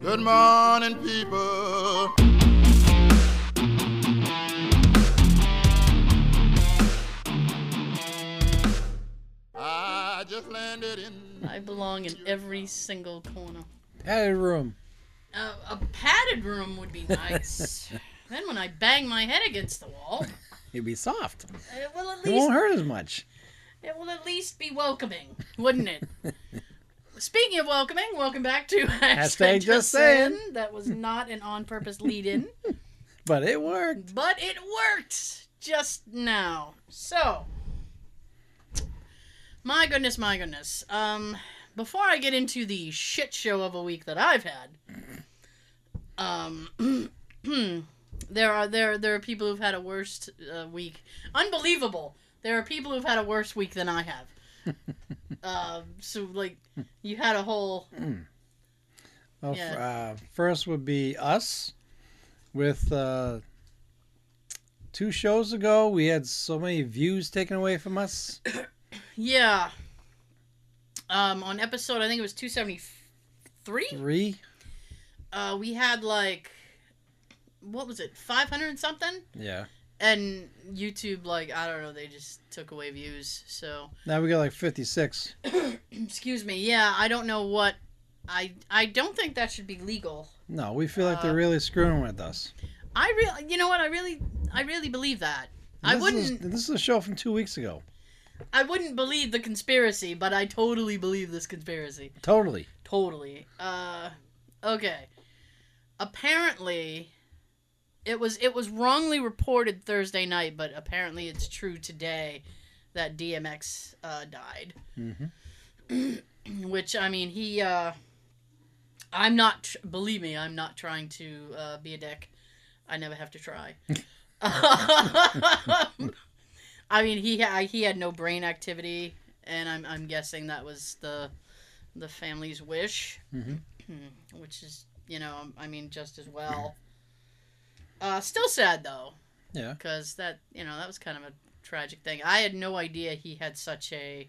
Good morning, people. I just landed in. I belong in every single corner. Padded room. Uh, a padded room would be nice. then when I bang my head against the wall, It'd be soft. it will at It won't hurt as much. it will at least be welcoming, wouldn't it? Speaking of welcoming, welcome back to hashtag, Hashtag just saying. saying. That was not an on-purpose lead-in, But it worked. but it worked just now. So, my goodness, my goodness. Um, before I get into the shit show of a week that I've had, um, there are there there are people who've had a worse uh, week. Unbelievable. There are people who've had a worse week than I have. Uh, so like, you had a whole Well, Yeah. uh, first would be us. With uh, two shows ago, we had so many views taken away from us. yeah. Um, on episode I think it was two seventy three. Three. Uh, we had like, what was it, five hundred something? Yeah. And YouTube, like, I don't know, they just took away views. So, Now we got like 56. excuse me. Yeah, I don't know what. I I don't think that should be legal. No, we feel like Uh, they're really screwing with us. I really, you know what? I really, I really believe that. I This is- wouldn't, this is a show from two weeks ago. I wouldn't believe the conspiracy, but I totally believe this conspiracy. Totally. Totally. Uh, okay. Apparently, it was it was wrongly reported Thursday night, but apparently it's true today that DMX uh, died. hmm Which I mean, he. Uh, I'm not. tr- Believe me, I'm not trying to uh, be a dick. I never have to try. I mean, he ha- he had no brain activity, and I'm I'm guessing that was the the family's wish, hmm which is you know I mean just as well. Uh, still sad though, Yeah. because that you know that was kind of a tragic thing. I had no idea he had such a.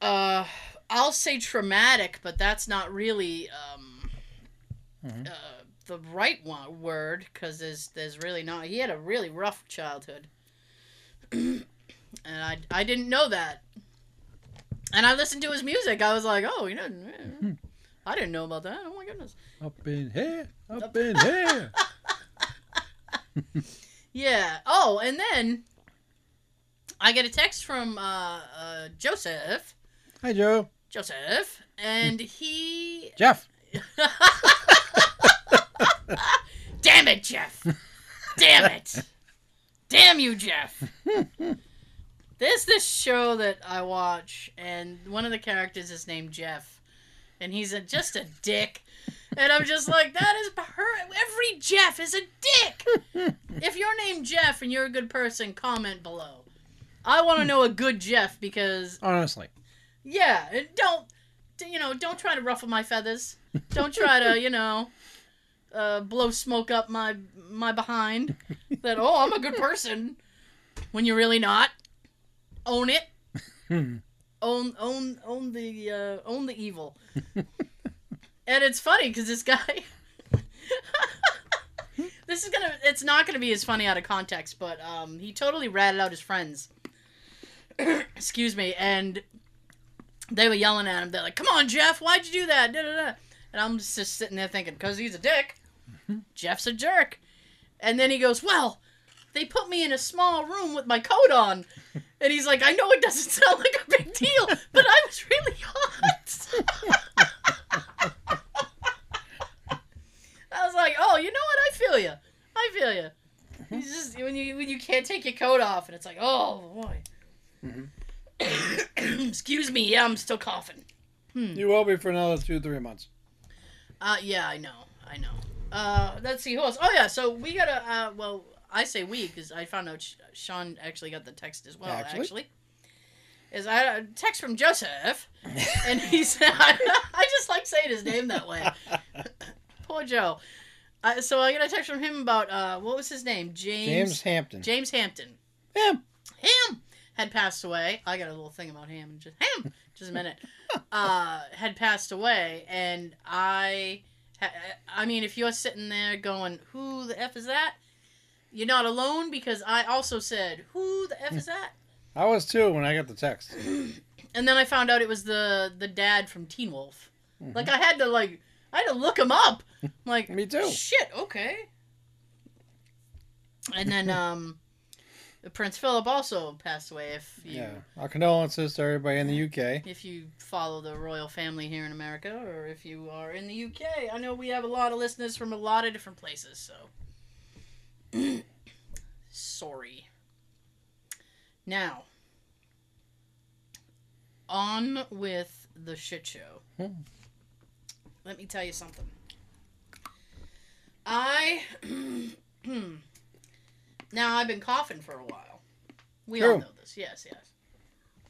Uh, I'll say traumatic, but that's not really um, Mhm. uh, the right one word because there's there's really not. He had a really rough childhood, and I I didn't know that. And I listened to his music. I was like, oh, you know, I didn't know about that. Oh my goodness. Up in here. Up in here. Yeah. Oh, and then I get a text from uh, uh, Joseph. Hi, Joe. Joseph, and he. Jeff. Damn it, Jeff! Damn it! Damn you, Jeff! There's this show that I watch, and one of the characters is named Jeff, and he's a, just a dick. And I'm just like, that is per- every Jeff is a dick. if you're named Jeff and you're a good person, comment below. I want to know a good Jeff because Honestly. yeah, and don't you know? Don't try to ruffle my feathers. Don't try to you know uh, blow smoke up my my behind. That oh, I'm a good person when you're really not. Own it. Own own own the uh, own the evil. and it's funny because this guy. this is gonna. It's not gonna be as funny out of context, but um, he totally ratted out his friends. Excuse me, and they were yelling at him. They're like, "Come on, Jeff, why'd you do that?" Da, da, da. And I'm just sitting there thinking, "Cause he's a dick. Jeff's a jerk." And then he goes, "Well, they put me in a small room with my coat on." And he's like, "I know it doesn't sound like a big deal, but I was really hot." I was like, "Oh, you know what? I feel you. I feel you." He's just when you when you can't take your coat off, and it's like, "Oh boy." Excuse me. Yeah, I'm still coughing. You will be for another two, three months. Uh, yeah, I know, I know. Uh, let's see who else. Oh yeah, so we gotta. Uh, well, I say we because I found out Sh- Sean actually got the text as well. Actually? Actually, is I a text from Joseph, and he said, I just like saying his name that way. Poor Joe. Uh, so I got a text from him about uh, what was his name? James. James Hampton. James Hampton. Him. Him had passed away. I got a little thing about ham. Just ham. Just a minute. uh, had passed away, and I, I mean, if you're sitting there going, "Who the f is that?" You're not alone because I also said, "Who the f is that?" I was too when I got the text. and then I found out it was the the dad from Teen Wolf. Like I had to like I had to look him up. I'm like Me too. Shit, okay. And then um Prince Philip also passed away if you Yeah. Our condolences to everybody in the UK. if you follow the royal family here in America or if you are in the UK. I know we have a lot of listeners from a lot of different places, so sorry. Now, on with the shit show. Hmm. Let me tell you something. I now I've been coughing for a while. We all know this. Yes, yes.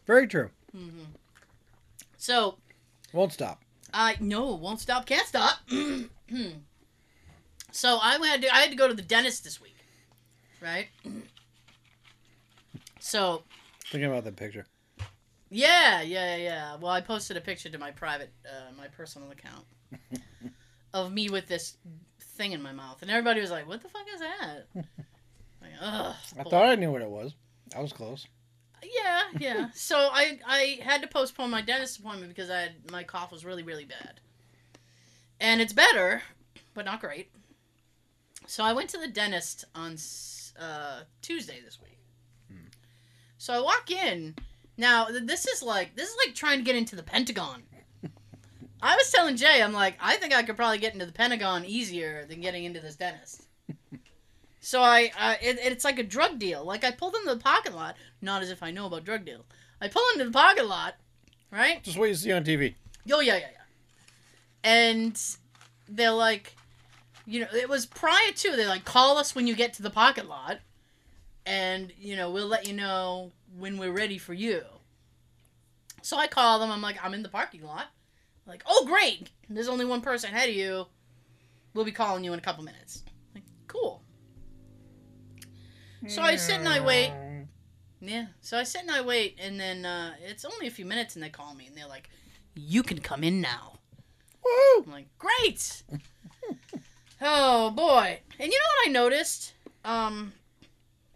Very true. hmm So Won't stop. I no, won't stop, can't stop. so I had to I had to go to the dentist this week, right? So Thinking about that picture. yeah, yeah, yeah. Well, I posted a picture to my private, uh, my personal account of me with this thing in my mouth, and everybody was like, "What the fuck is that?" like, ugh. I boy. thought I knew what it was. I was close. Yeah, yeah. so I I had to postpone my dentist appointment because I had my cough was really really bad, and it's better, but not great. So I went to the dentist on uh, Tuesday this week. So I walk in. Now this is like this is like trying to get into the Pentagon. I was telling Jay, I'm like, I think I could probably get into the Pentagon easier than getting into this dentist. So I, uh, it, it's like a drug deal. Like I pulled into the parking lot, not as if I know about drug deal. I pull into the parking lot, right? Just what you see on TV. Oh yeah, yeah, yeah. And they're like, you know, it was prior to. They like call us when you get to the parking lot, and you know we'll let you know when we're ready for you. So I call them. I'm like, I'm in the parking lot. Like, oh great, there's only one person ahead of you. We'll be calling you in a couple minutes. Like, cool. So I sit and I wait. Yeah. So I sit and I wait, and then uh, it's only a few minutes, and they call me, and they're like, "You can come in now." Woo! I'm like, "Great." Oh boy! And you know what I noticed? Um,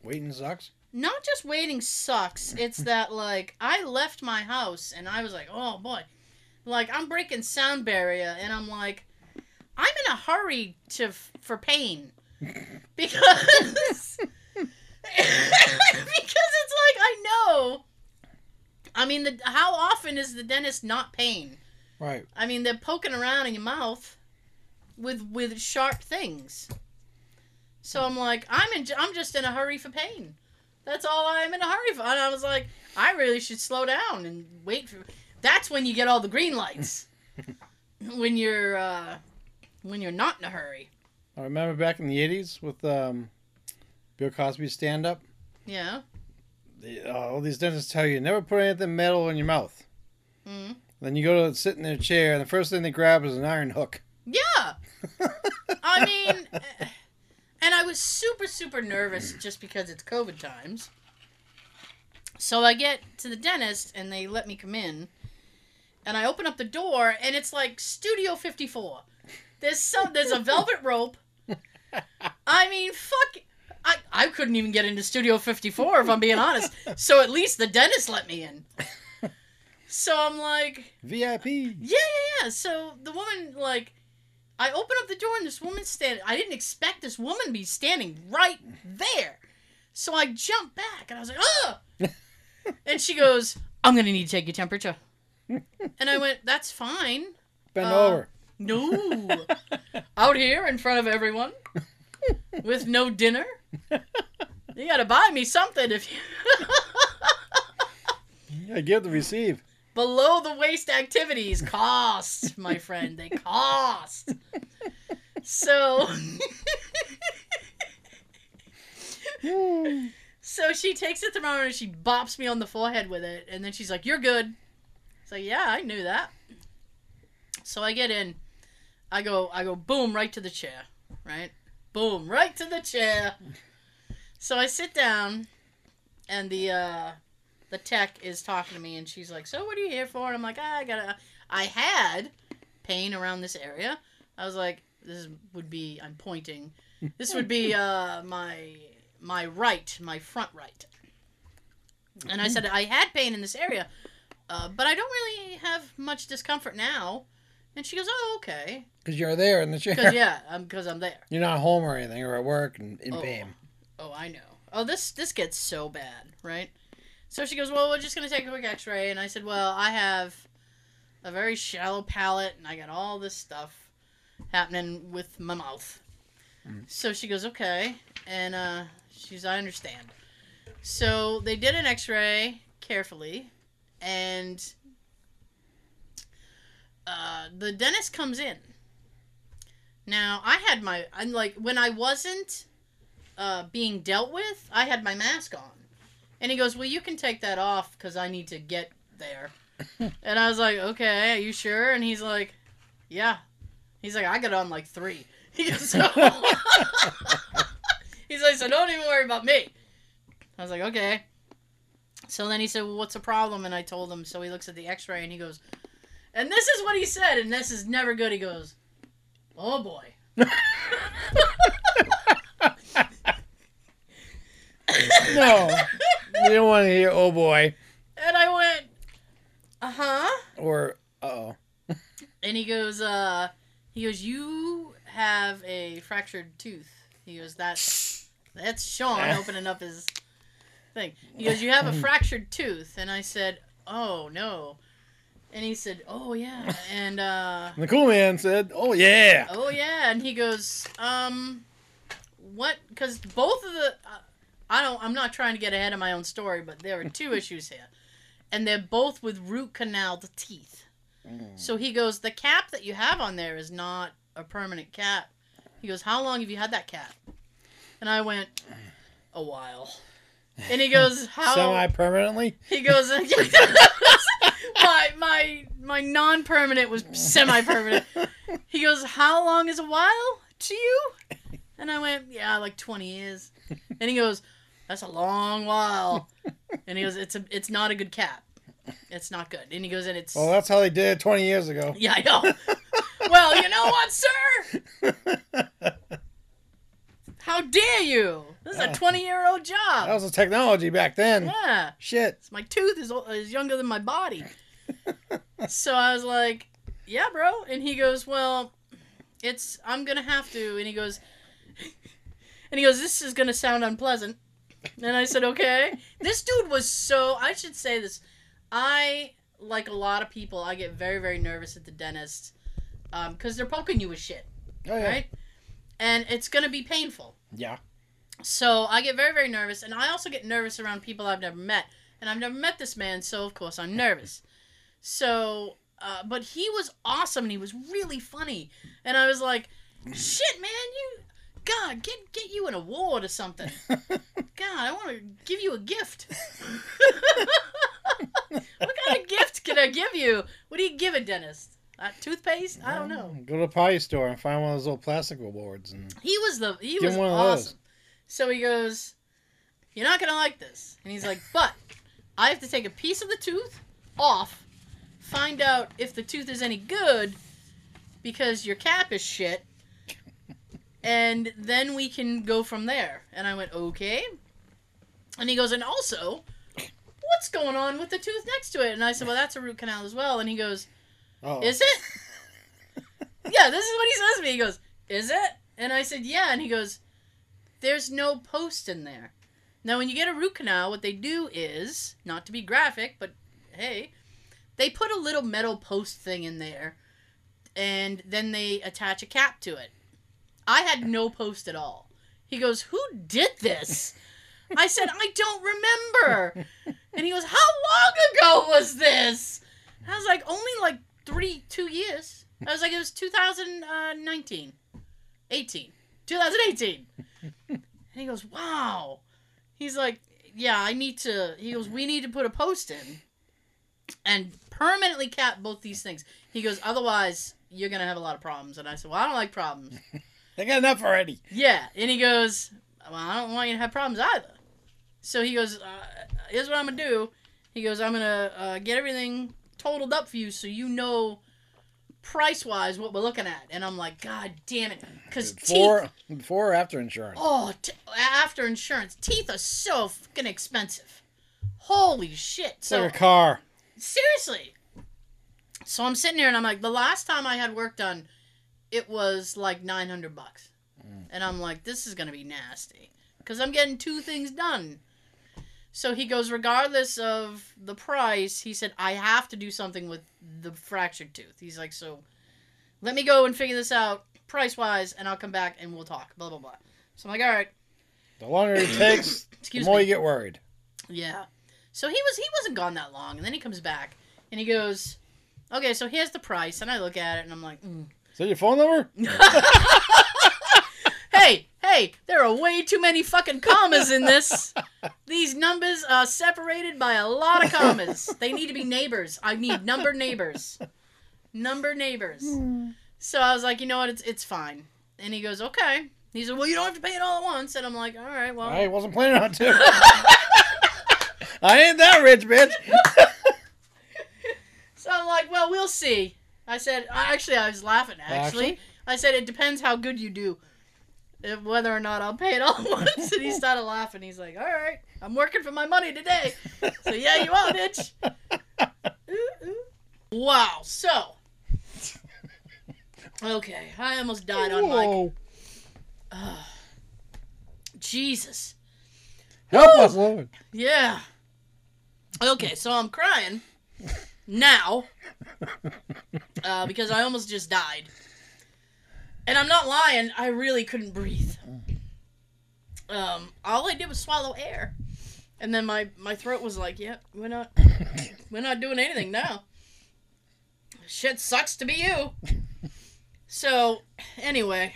Waiting sucks. not just waiting sucks. It's that like I left my house, and I was like, "Oh boy," like I'm breaking sound barrier, and I'm like, I'm in a hurry to for pain because because it's like I know. I mean, the, how often is the dentist not pain? Right. I mean, they're poking around in your mouth with with sharp things. So I'm like, I'm in, I'm just in a hurry for pain. That's all I'm in a hurry for. And I was like, I really should slow down and wait for. That's when you get all the green lights. when you're uh, when you're not in a hurry. I remember back in the '80s with um, Bill Cosby's stand-up. Yeah. The, uh, all these dentists tell you never put anything metal in your mouth. Mm. Then you go to sit in their chair, and the first thing they grab is an iron hook. I mean, and I was super, super nervous just because it's COVID times. So I get to the dentist and they let me come in. And I open up the door and it's like Studio 54. There's some there's a velvet rope. I mean, fuck I, I couldn't even get into Studio 54 if I'm being honest. So at least the dentist let me in. So I'm like, VIP. yeah, yeah, yeah. So the woman, like, I open up the door and this woman's standing. I didn't expect this woman to be standing right there. So I jump back and I was like, ugh! and she goes, I'm going to need to take your temperature. And I went, that's fine. Bend Uh, over. No. Out here in front of everyone with no dinner. You got to buy me something if you. Yeah, give to receive. Below the waist activities cost, my friend. They cost. So, so she takes the thermometer and she bops me on the forehead with it, and then she's like, "You're good." It's like, "Yeah, I knew that." So I get in, I go, I go, boom, right to the chair, right, boom, right to the chair. So I sit down, and the uh, the tech is talking to me, and she's like, "So what are you here for?" And I'm like, ah, "I gotta." I had pain around this area. I was like, "This would be." I'm pointing. This would be uh, my my right, my front right. And I said I had pain in this area, uh, but I don't really have much discomfort now. And she goes, "Oh, okay." Because you're there in the chair. Because yeah, I'm because I'm there. You're not home or anything, or at work and in Oh. pain. Oh, I know. Oh, this this gets so bad, right? So she goes, "Well, we're just gonna take a quick X-ray," and I said, "Well, I have a very shallow palate, and I got all this stuff happening with my mouth." So she goes, "Okay," and uh, she's, "I understand." So they did an X-ray carefully, and uh, the dentist comes in. Now I had my, I'm like when I wasn't uh, being dealt with, I had my mask on. And he goes, Well, you can take that off because I need to get there. and I was like, Okay, are you sure? And he's like, Yeah. He's like, I got on like three. He goes, so He's like, So don't even worry about me. I was like, Okay. So then he said, Well, what's the problem? And I told him. So he looks at the x ray and he goes, And this is what he said, and this is never good. He goes, Oh boy. no, you don't want to hear. Oh boy, And I went, uh huh. or oh. And he goes, uh, he goes, you have a fractured tooth. He goes, that's that's Sean opening up his thing. He goes, you have a fractured tooth. And I said, oh no. And he said, oh yeah. And uh, And the cool man said, "Oh yeah." oh yeah. And he goes, um, what? Because both of the, uh, I don't, I'm not trying to get ahead of my own story, but there are two issues here, and they're both with root canal teeth. Mm. So he goes, the cap that you have on there is not a permanent cap. He goes, how long have you had that cap? And I went, a while. And he goes, how? Semi-permanently. He goes, my my my non-permanent was semi-permanent. He goes, how long is a while to you? And I went, yeah, like 20 years. And he goes, that's a long while. And he goes, it's a it's not a good cap. It's not good. And he goes, and it's Well, that's how they did it 20 years ago. yeah, I know. well, you know what, sir? How dare you? This is a 20 year old job. That was the technology back then. yeah. Shit. My tooth is, is younger than my body. so I was like, yeah, bro. And he goes, well, it's, I'm going to have to. And he goes, and he goes, this is going to sound unpleasant. And I said, okay. This dude was so, I should say this. I, like a lot of people, I get very, very nervous at the dentist because they're poking you with shit, Oh yeah. right? And it's going to be painful. Yeah. So I get very, very nervous, and I also get nervous around people I've never met, and I've never met this man, so of course I'm nervous. So, uh, but he was awesome, and he was really funny, and I was like, "Shit, man, you, God, get get you an award or something. God, I want to give you a gift. what kind of gift can I give you? What do you give a dentist? Uh, toothpaste? I don't know. Go to the potty store and find one of those little plastic awards and He was the he was one of those. awesome. So he goes, "You're not gonna like this," and he's like, "But I have to take a piece of the tooth off, find out if the tooth is any good, because your cap is shit, and then we can go from there." And I went, "Okay." And he goes, "And also, what's going on with the tooth next to it?" And I said, "Well, that's a root canal as well." And he goes, oh, is it? yeah, this is what he says to me. He goes, Is it? And I said, Yeah. And he goes, There's no post in there. Now, when you get a root canal, what they do is, not to be graphic, but hey, they put a little metal post thing in there and then they attach a cap to it. I had no post at all. He goes, Who did this? I said, I don't remember. And he goes, How long ago was this? I was like, Only like three, two years. I was like, It was 2019, 18, 2018. And he goes, Wow. He's like, Yeah, I need to. He goes, We need to put a post in and permanently cap both these things. He goes, Otherwise, you're going to have a lot of problems. And I said, Well, I don't like problems. They got enough already. Yeah, and he goes, "Well, I don't want you to have problems either." So he goes, uh, "Here's what I'm gonna do." He goes, I'm gonna uh, get everything totaled up for you so you know price wise what we're looking at. And I'm like, God damn it, because Before, teeth. before or after insurance? Oh, t- after insurance, teeth are so fucking expensive. Holy shit! it's So like a car. seriously. So I'm sitting here and I'm like, the last time I had work done, it was like 900 bucks. And I'm like, this is going to be nasty. Because I'm getting two things done. So he goes, regardless of the price, he said, I have to do something with the fractured tooth. He's like, so let me go and figure this out price wise, and I'll come back and we'll talk. Blah, blah, blah. So I'm like, all right. The longer it takes, the more me. you get worried. Yeah. So he was he wasn't gone that long, and then he comes back and he goes, "Okay, so here's the price." And I look at it and I'm like, mm. Is that your phone number? "Hey, hey, there are way too many fucking commas in this. These numbers are separated by a lot of commas. They need to be neighbors. I need number neighbors, number neighbors." So I was like, "You know what? It's it's fine." And he goes, "Okay." He said, "Well, you don't have to pay it all at once." And I'm like, "All right, well." I wasn't planning on to. I ain't that rich, bitch. So I'm like, well, we'll see. I said, actually, I was laughing. Actually, Actually? I said it depends how good you do, if, whether or not I'll pay it all at once. and he started laughing. He's like, all right, I'm working for my money today. So yeah, you are, bitch. Ooh, ooh. Wow. So, okay, I almost died on mic. Whoa. Jesus. Help us, Lord. Yeah. Okay, so I'm crying now uh, because I almost just died. And I'm not lying, I really couldn't breathe. Um, all I did was swallow air. And then my, my throat was like, yep, we're not we're not doing anything now. Shit sucks to be you. So, anyway,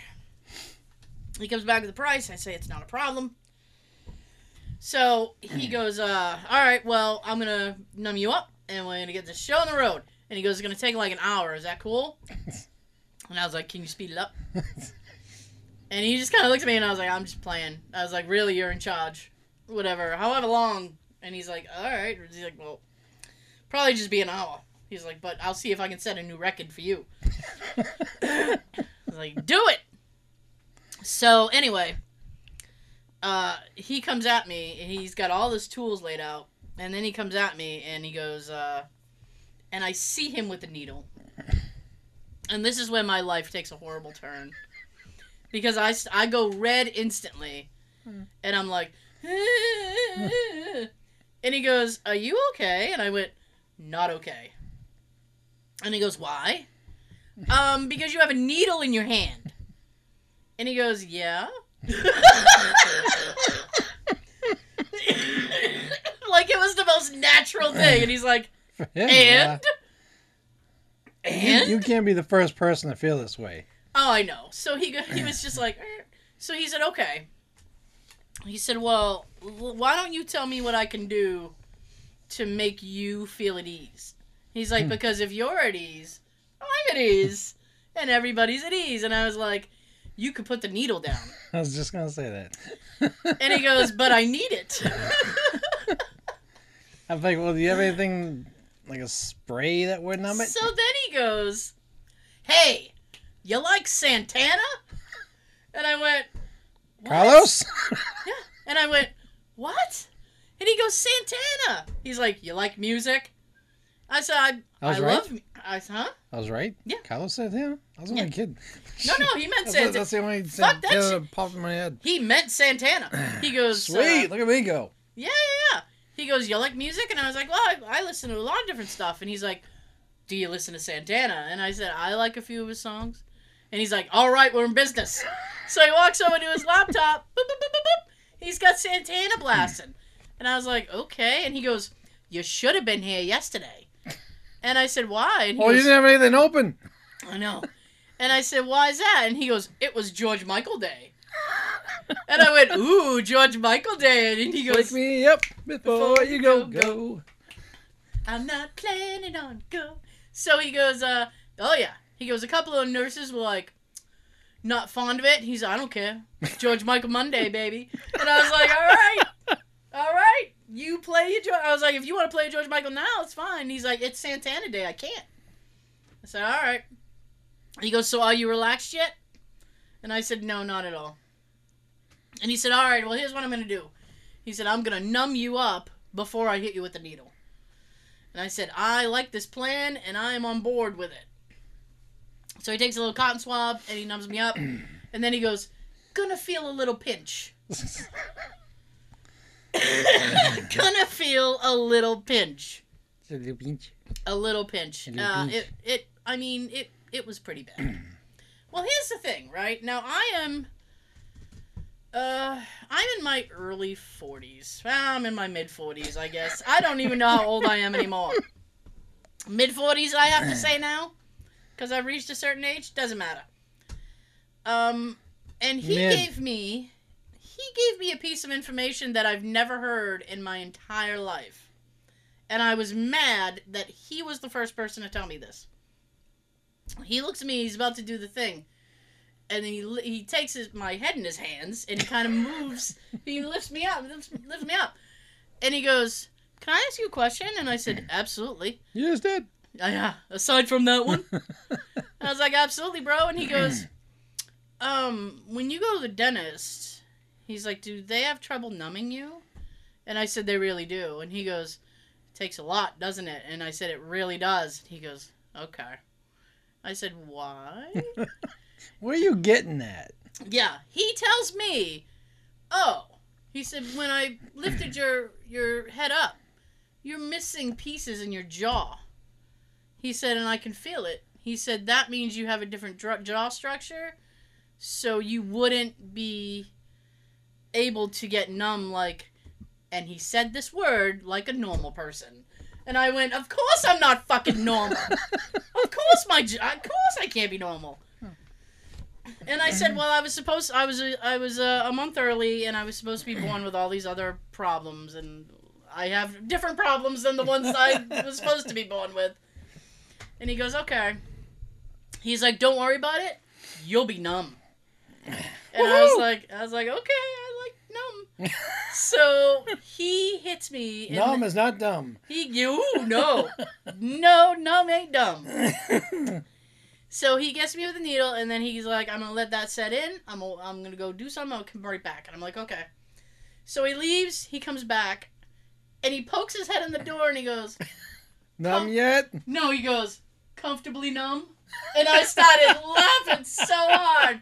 he comes back with the price. I say it's not a problem. So he goes, uh, all right, well, I'm gonna numb you up and we're gonna get this show on the road. And he goes, it's gonna take like an hour. Is that cool? And I was like, can you speed it up? And he just kind of looked at me and I was like, I'm just playing. I was like, really, you're in charge, whatever, however long. And he's like, all right. He's like, well, probably just be an hour. He's like, but I'll see if I can set a new record for you. I was like, do it. So anyway, uh, he comes at me and he's got all his tools laid out, and then he comes at me and he goes, uh, and I see him with the needle, and this is when my life takes a horrible turn, because I I go red instantly, and I'm like, and he goes, "Are you okay?" And I went, "Not okay." And he goes, "Why?" Um, because you have a needle in your hand. And he goes, Yeah. like it was the most natural thing. And he's like, Yeah. And? You, And? you can't be the first person to feel this way. Oh, I know. So he he was just like, "Er." so he said, okay. He said, well, why don't you tell me what I can do to make you feel at ease? He's like, because if you're at ease, I'm at ease, and everybody's at ease. And I was like, you could put the needle down. I was just gonna say that. And he goes, but I need it. I'm like, well, do you have anything like a spray that would numb it? So then he goes, "Hey, you like Santana?" And I went, "What?" Carlos? Yeah. And I went, "What?" And he goes, "Santana." He's like, "You like music?" I said, "I, I was I right. love." I said, "Huh?" I was right. Yeah. Carlos said, yeah. I was only Yeah. kidding. No, no, he meant Santana. that's the only Fuck that Santana shit. that popped in my head. He meant Santana. He goes, Sweet, uh, look at me go. yeah, yeah, yeah. He goes, you like music? And I was like, well, I, I listen to a lot of different stuff. And he's like, do you listen to Santana? And I said, I like a few of his songs. And he's like, all right, we're in business. So he walks over to his laptop. Boop, boop, boop, boop, boop. He's got Santana blasting. And I was like, okay. And he goes, you should have been here yesterday. And I said, why? And he Oh, you didn't have anything open. I know. And I said, why is that? And he goes, it was George Michael Day. And I went, ooh, George Michael Day. And he goes, Wake me up before, Before you go, go, go. I'm not planning on go. So he goes, uh, oh yeah. He goes, a couple of nurses were like, not fond of it. He's, I don't care. George Michael Monday, baby. And I was like, all right, all right. you play your George. I was like, if you want to play George Michael now, it's fine. He's like, it's Santana Day. I can't. I said, all right. He goes, so are you relaxed yet? And I said, no, not at all. And he said, all right, well, here's what I'm going to do. He said, I'm going to numb you up before I hit you with the needle. And I said, I like this plan and I am on board with it. So he takes a little cotton swab and he numbs me up. and then he goes, gonna feel a little pinch. gonna feel a little pinch. a little pinch. A little Uh, pinch. it, it, I mean, it, it was pretty bad. well, here's the thing, right? Now, I am, uh, I'm in my early 40s. Well, I'm in my mid 40s, I guess. I don't even know how old I am anymore. Mid 40s, I have to say now, because I've reached a certain age. Doesn't matter. Um, and he Mid. gave me, he gave me a piece of information that I've never heard in my entire life. And I was mad that he was the first person to tell me this. He looks at me, he's about to do the thing. And then he, he takes his, my head in his hands and he kind of moves. he lifts me up, lifts, lifts me up. And he goes, Can I ask you a question? And I said, Absolutely. You just did. Yeah, aside from that one. I was like, Absolutely, bro. And he goes, Um, when you go to the dentist, he's like, Do they have trouble numbing you? And I said, They really do. And he goes, Takes a lot, doesn't it? And I said, It really does. He goes, Okay. I said, Why? Where are you getting that? Yeah, he tells me, "Oh," he said, "when I lifted your your head up, you're missing pieces in your jaw." He said, "and I can feel it." He said that means you have a different dr- jaw structure, so you wouldn't be able to get numb like and he said this word like a normal person. And I went, "Of course I'm not fucking normal. of course my j- of course I can't be normal." And I said, mm-hmm. "Well, I was supposed I was a, I was a, a month early, and I was supposed to be born with all these other problems, and I have different problems than the ones I was supposed to be born with." And he goes, "Okay." He's like, "Don't worry about it. You'll be numb." And I was like, I was like, "Okay, I like numb." so he hits me. Numb is not dumb. he you no no numb ain't dumb. So he gets me with a needle, and then he's like, "I'm gonna let that set in. I'm gonna, I'm gonna go do something. I'll come right back." And I'm like, "Okay." So he leaves. He comes back, and he pokes his head in the door, and he goes, Numb yet? "No." He goes, "Comfortably numb." And I started laughing so hard.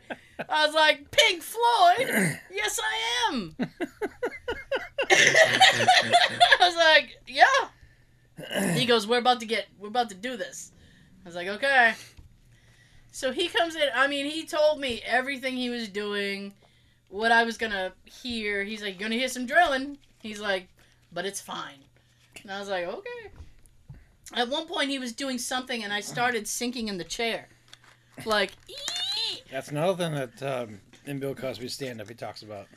I was like, "Pink Floyd? Yes, I am." I was like, "Yeah." He goes, "We're about to get, we're about to do this." I was like, "Okay." So he comes in. I mean, he told me everything he was doing, what I was gonna hear. He's like, "You're gonna hear some drilling." He's like, "But it's fine." And I was like, "Okay." At one point, he was doing something, and I started sinking in the chair, like, "Ee!" That's another thing that um, in Bill Cosby's stand up he talks about.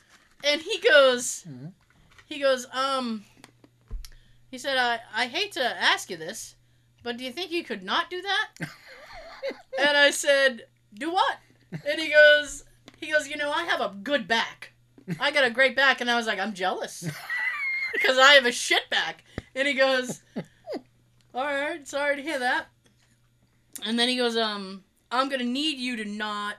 and he goes, Mhm. he goes, um, he said, I, I hate to ask you this, but do you think you could not do that? and I said, do what? And he goes, he goes, you know, I have a good back. I got a great back. And I was like, I'm jealous because I have a shit back. And he goes, all right, sorry to hear that. And then he goes, um, I'm going to need you to not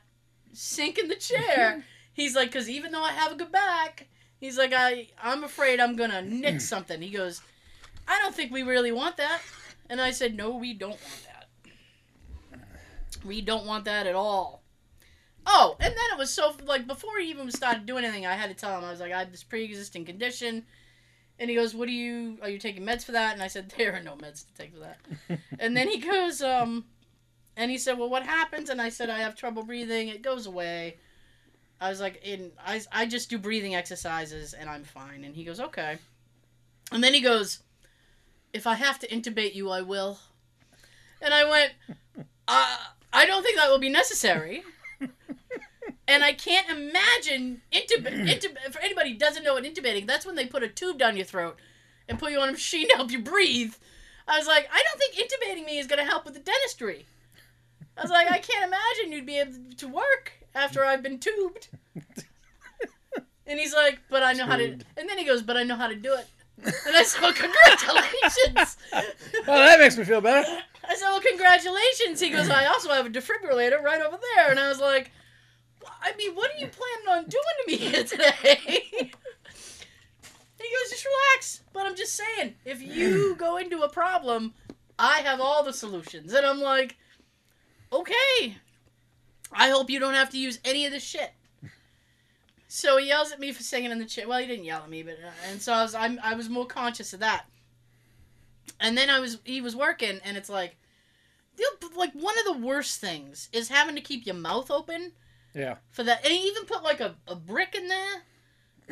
sink in the chair. He's like, because even though I have a good back, he's like, I, I'm afraid I'm going to nick something. He goes, I don't think we really want that. And I said, no, we don't want that. We don't want that at all. Oh, and then it was so, like, before he even started doing anything, I had to tell him, I was like, I have this pre existing condition. And he goes, What are you, are you taking meds for that? And I said, There are no meds to take for that. and then he goes, um, and he said, Well, what happens? And I said, I have trouble breathing. It goes away. I was like, in I, I just do breathing exercises and I'm fine. And he goes, Okay. And then he goes, If I have to intubate you, I will. And I went, uh, I don't think that will be necessary. and I can't imagine intub- intub- for anybody who doesn't know what intubating, that's when they put a tube down your throat and put you on a machine to help you breathe. I was like, I don't think intubating me is going to help with the dentistry. I was like, I can't imagine you'd be able to work after I've been tubed. And he's like, but I know how to. And then he goes, but I know how to do it. And I said, well, congratulations. Well, that makes me feel better. I said, well, congratulations. He goes, I also have a defibrillator right over there. And I was like, "Well, I mean, what are you planning on doing to me here today? he goes, just relax. But I'm just saying, if you go into a problem, I have all the solutions. And I'm like, okay. I hope you don't have to use any of this shit. So he yells at me for singing in the chair. Well, he didn't yell at me, but uh, and so I was I'm, I was more conscious of that. And then I was he was working, and it's like, like one of the worst things is having to keep your mouth open Yeah. for that. And he even put like a, a brick in there.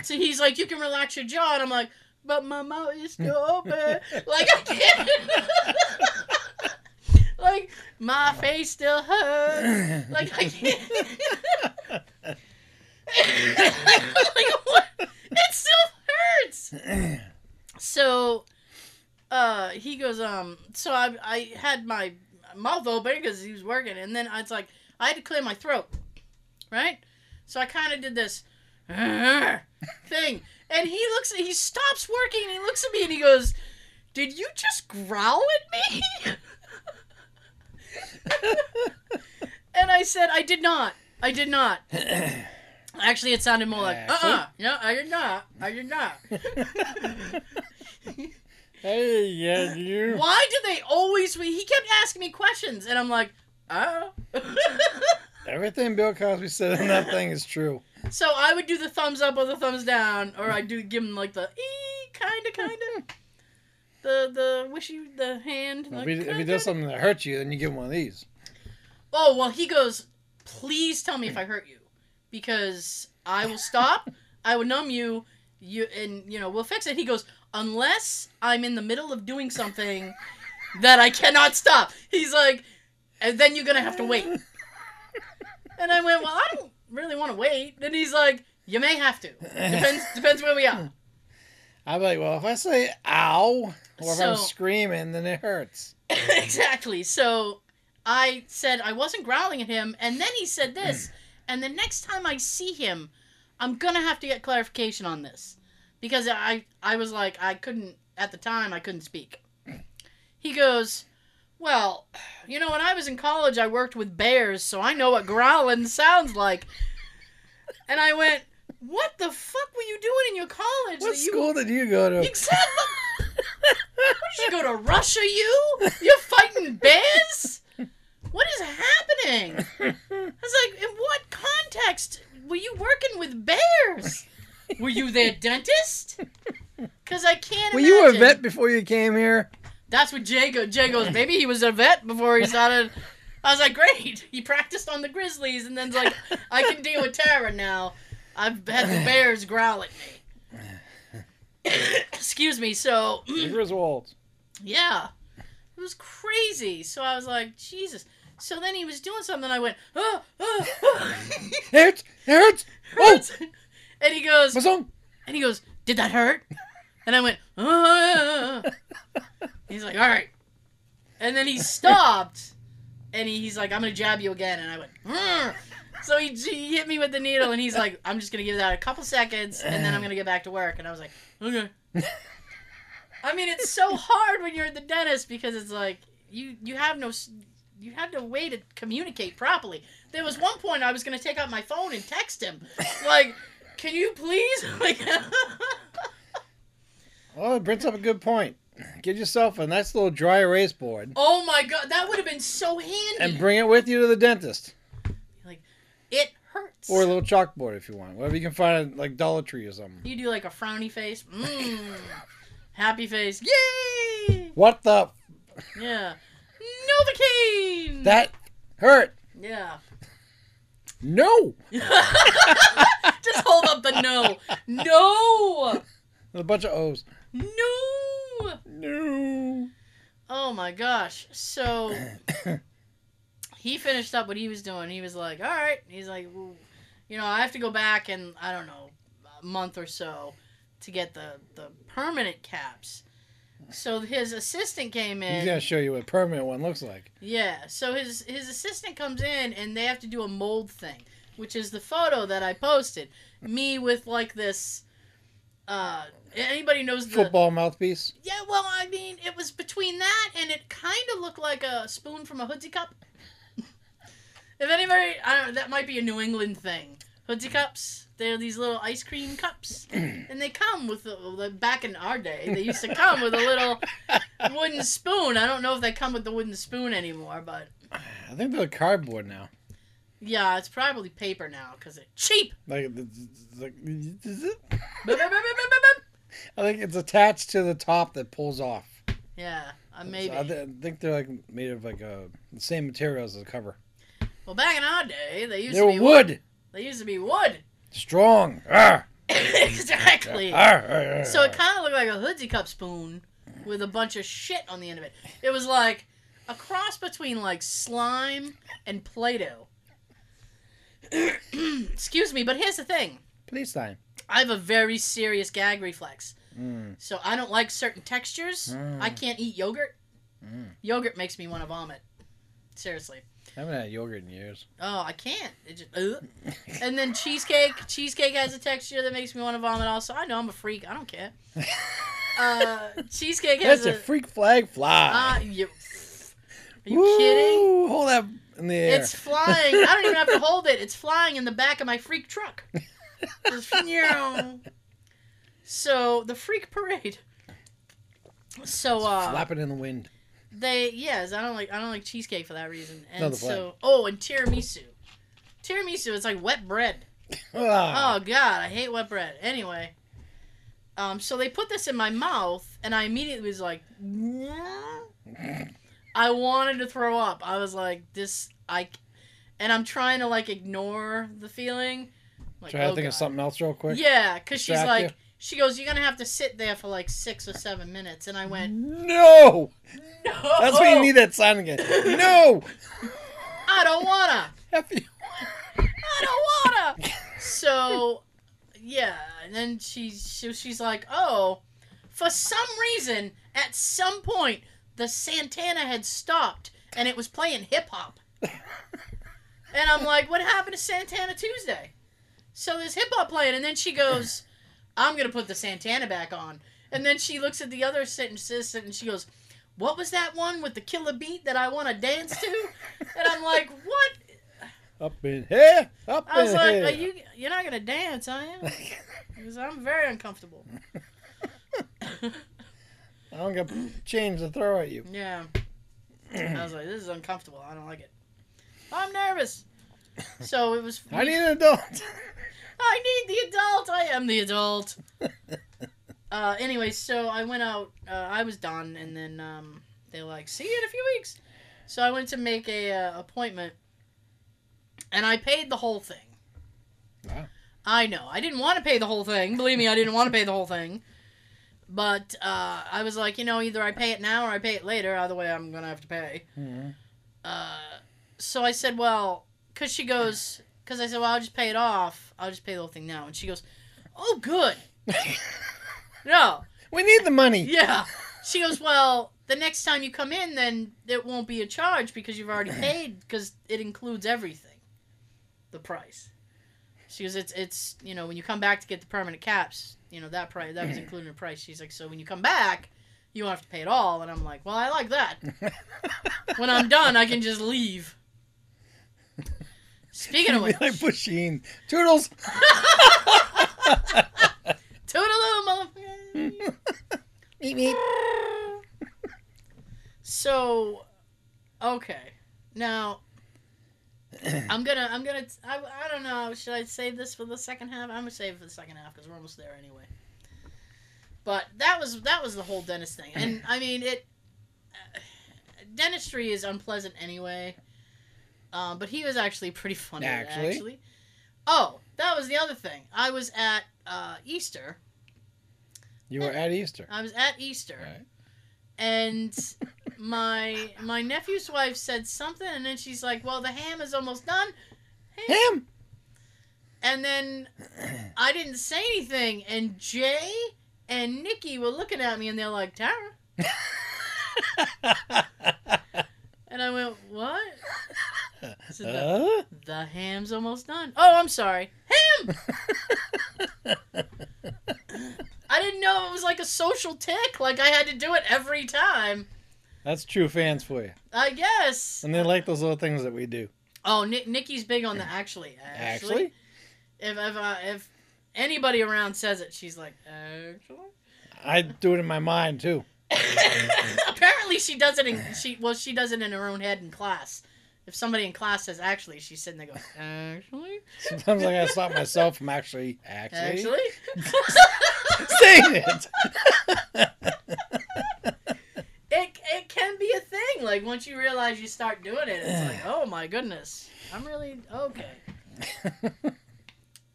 So he's like, you can relax your jaw, and I'm like, but my mouth is still open. like I can't. like my face still hurts. Like I can't. like? It still hurts. So, uh, he goes, um, so I I had my mouth open because he was working, and then I was like, I had to clear my throat, right? So I kind of did this thing, and he looks, he stops working, and he looks at me, and he goes, "Did you just growl at me?" and I said, "I did not. I did not." Actually, it sounded more like, "Uh, uh no, I did not. I did not." Hey, yeah, you. Why do they always? He kept asking me questions, and I'm like, "Oh." Everything Bill Cosby said in that thing is true. so I would do the thumbs up or the thumbs down, or I'd do give him like the ee, kind of, kind of, the the wishy, the hand. If like, he, if he kinda, does kinda. something that hurts you, then you give him one of these. Oh well, he goes. Please tell me if I hurt you, because I will stop. I will numb you. You and you know we'll fix it. He goes unless I'm in the middle of doing something that I cannot stop. He's like, and then you're gonna have to wait. And I went, well, I don't really want to wait. And he's like, you may have to. Depends depends where we are. I'm like, well, if I say ow, or if I'm screaming, then it hurts. exactly. So I said I wasn't growling at him, and then he said this. and the next time I see him, I'm gonna have to get clarification on this because I I was like I couldn't at the time I couldn't speak. He goes, "Well, you know, when I was in college, I worked with bears, so I know what growling sounds like." And I went, "What the fuck were you doing in your college? What you school did you go to? Exactly. Did you go to Russia, you? You're fighting bears? What is happening? I was like, in what context were you working with bears? Were you their dentist? Because I can't Were you a vet before you came here? That's what Jay goes. Jay goes, maybe he was a vet before he started. I was like, great. He practiced on the Grizzlies and then's like, I can deal with Tara now. I've had the bears growl at me. Excuse me. So, The Griswolds. yeah. It was crazy. So I was like, Jesus. So then he was doing something. And I went, uh, uh, uh. oh, oh, oh. Hurts! Hurts! Oh! Hurts. And he goes, My song! and he goes, did that hurt? And I went, "Uh." he's like, all right. And then he stopped, and he, he's like, I'm gonna jab you again. And I went, "Uh." so he, he hit me with the needle, and he's like, I'm just gonna give that a couple seconds, and then I'm gonna get back to work. And I was like, okay. I mean, it's so hard when you're at the dentist because it's like you you have no you have no way to communicate properly. There was one point I was gonna take out my phone and text him, like, "Can you please?" Like, Oh, it brings up a good point. Get yourself a nice little dry erase board oh my god, that would have been so handy. and bring it with you to the dentist. Like, it hurts. Or a little chalkboard if you want. Whatever you can find at like Dollar Tree or something. you do like a frowny face, mm. happy face, yay! What the? Yeah, Novocaine. That hurt. yeah. No! Just hold up the no. No. A bunch of O's. No. No. Oh my gosh. So he finished up what he was doing. He was like, "All right." He's like, well, "You know, I have to go back in I don't know a month or so to get the the permanent caps." So his assistant came in. He's gonna show you what a permanent one looks like. Yeah. So his his assistant comes in and they have to do a mold thing, which is the photo that I posted. Me with like this Uh, anybody knows the Football mouthpiece. Yeah, well, I mean, it was between that and it kind of looked like a spoon from a Hoodsie cup. if anybody, I don't, that might be a New England thing. Hoodsie cups, they're these little ice cream cups, and they come with the, back in our day. They used to come with a little wooden spoon. I don't know if they come with the wooden spoon anymore, but I think they're cardboard now. yeah, it's probably paper now because it's cheap. Like, like, is it? I think it's attached to the top that pulls off. yeah, uh, maybe. I, th- I think they're like made of like uh, the same materials as the cover. well, back in our day, they used They to be wood, They used to be wood. Strong. Ah, exactly. ah, ah. So it kind of looked like a hoodsie cup spoon with a bunch of shit on the end of it. It was like a cross between like slime and Play-Doh. Excuse me, but here's the thing. Please time. I have a very serious gag reflex. Mm. So I don't like certain textures. Mm. I can't eat yogurt. Mm. Yogurt makes me want to vomit. Seriously. I haven't had yogurt in years. Oh, I can't. It just, ugh. And then cheesecake. Cheesecake has a texture that makes me want to vomit. Also, I know I'm a freak. I don't care. Uh, cheesecake has That's a a. freak flag fly. Uh, you, are you kidding? Hold that in the air. It's flying. I don't even have to hold it. It's flying in the back of my freak truck. Just, so the freak parade. So uh, flapping in the wind. They yes, I don't like I don't like cheesecake for that reason. And Another flag. so oh, and tiramisu. Tiramisu, it's like wet bread. Ah. Oh god, I hate wet bread. Anyway, um, so they put this in my mouth, and I immediately was like, I wanted to throw up. I was like, this, I, and I'm trying to like ignore the feeling. Like, Try to oh, think of something else real quick. Yeah, because she's like, you? She goes, you're gonna have to sit there for like six or seven minutes, and I went, No! no, That's why you need that sign again. No! I don't wanna. F you. I don't wanna. So, yeah, and then she's she, she's like, oh, for some reason, at some point, the Santana had stopped and it was playing hip hop. and I'm like, what happened to Santana Tuesday? So there's hip hop playing, and then she goes, I'm gonna put the Santana back on. And then she looks at the other sentences and she goes, What was that one with the killer beat that I want to dance to? And I'm like, What? Up in here. Up I was in like, here. Are you you're not gonna dance, are you? Because I'm very uncomfortable. I don't got change to throw at you. Yeah. I was like, this is uncomfortable. I don't like it. I'm nervous. So it was. I need an adult. I need the adult. I am the adult. uh, anyway, so I went out. Uh, I was done, and then um, they were like, "See you in a few weeks." So I went to make a uh, appointment, and I paid the whole thing. Wow. I know. I didn't want to pay the whole thing. Believe me, I didn't want to pay the whole thing. But uh, I was like, you know, either I pay it now or I pay it later. Either way, I'm gonna have to pay. Mhm. Uh, so I said, well, because she goes, because I said, well, I'll just pay it off. I'll just pay the whole thing now. And she goes, oh, good. No, We need the money. yeah. She goes, well, the next time you come in, then it won't be a charge because you've already paid because it includes everything, the price. She goes, it's it's you know when you come back to get the permanent caps, you know that price that was included in the price. She's like, so when you come back, you won't have to pay it all. And I'm like, well, I like that. when I'm done, I can just leave. Speaking of which, like Busheen. Toodles. toodaloo, motherfucker. Meep meep. So, okay, now I'm gonna, I'm gonna, I, I don't know. Should I save this for the second half? I'm gonna save it for the second half because we're almost there anyway. But that was that was the whole dentist thing, and I mean it. Uh, dentistry is unpleasant anyway. Um, but he was actually pretty funny. Actually? actually. Oh, that was the other thing. I was at uh, Easter. You were at Easter. I was at Easter. Right. and my my nephew's wife said something and then she's like well the ham is almost done Him. and then i didn't say anything and jay and nikki were looking at me and they're like tara and i went what The, Uh? the ham's almost done oh i'm sorry ham I didn't know it was like a social tic. Like I had to do it every time. That's true fans for you. I guess. And they like those little things that we do. Oh, Nick, Nikki's big on the actually. Actually, Actually? if if uh, if anybody around says it, she's like actually. I do it in my mind too. Apparently, she does it in she well she does it in her own head in class. If somebody in class says actually, she's sitting there going actually Sometimes I gotta stop myself from actually actually, actually. saying it. it it can be a thing. Like once you realize you start doing it, it's like oh my goodness, I'm really okay.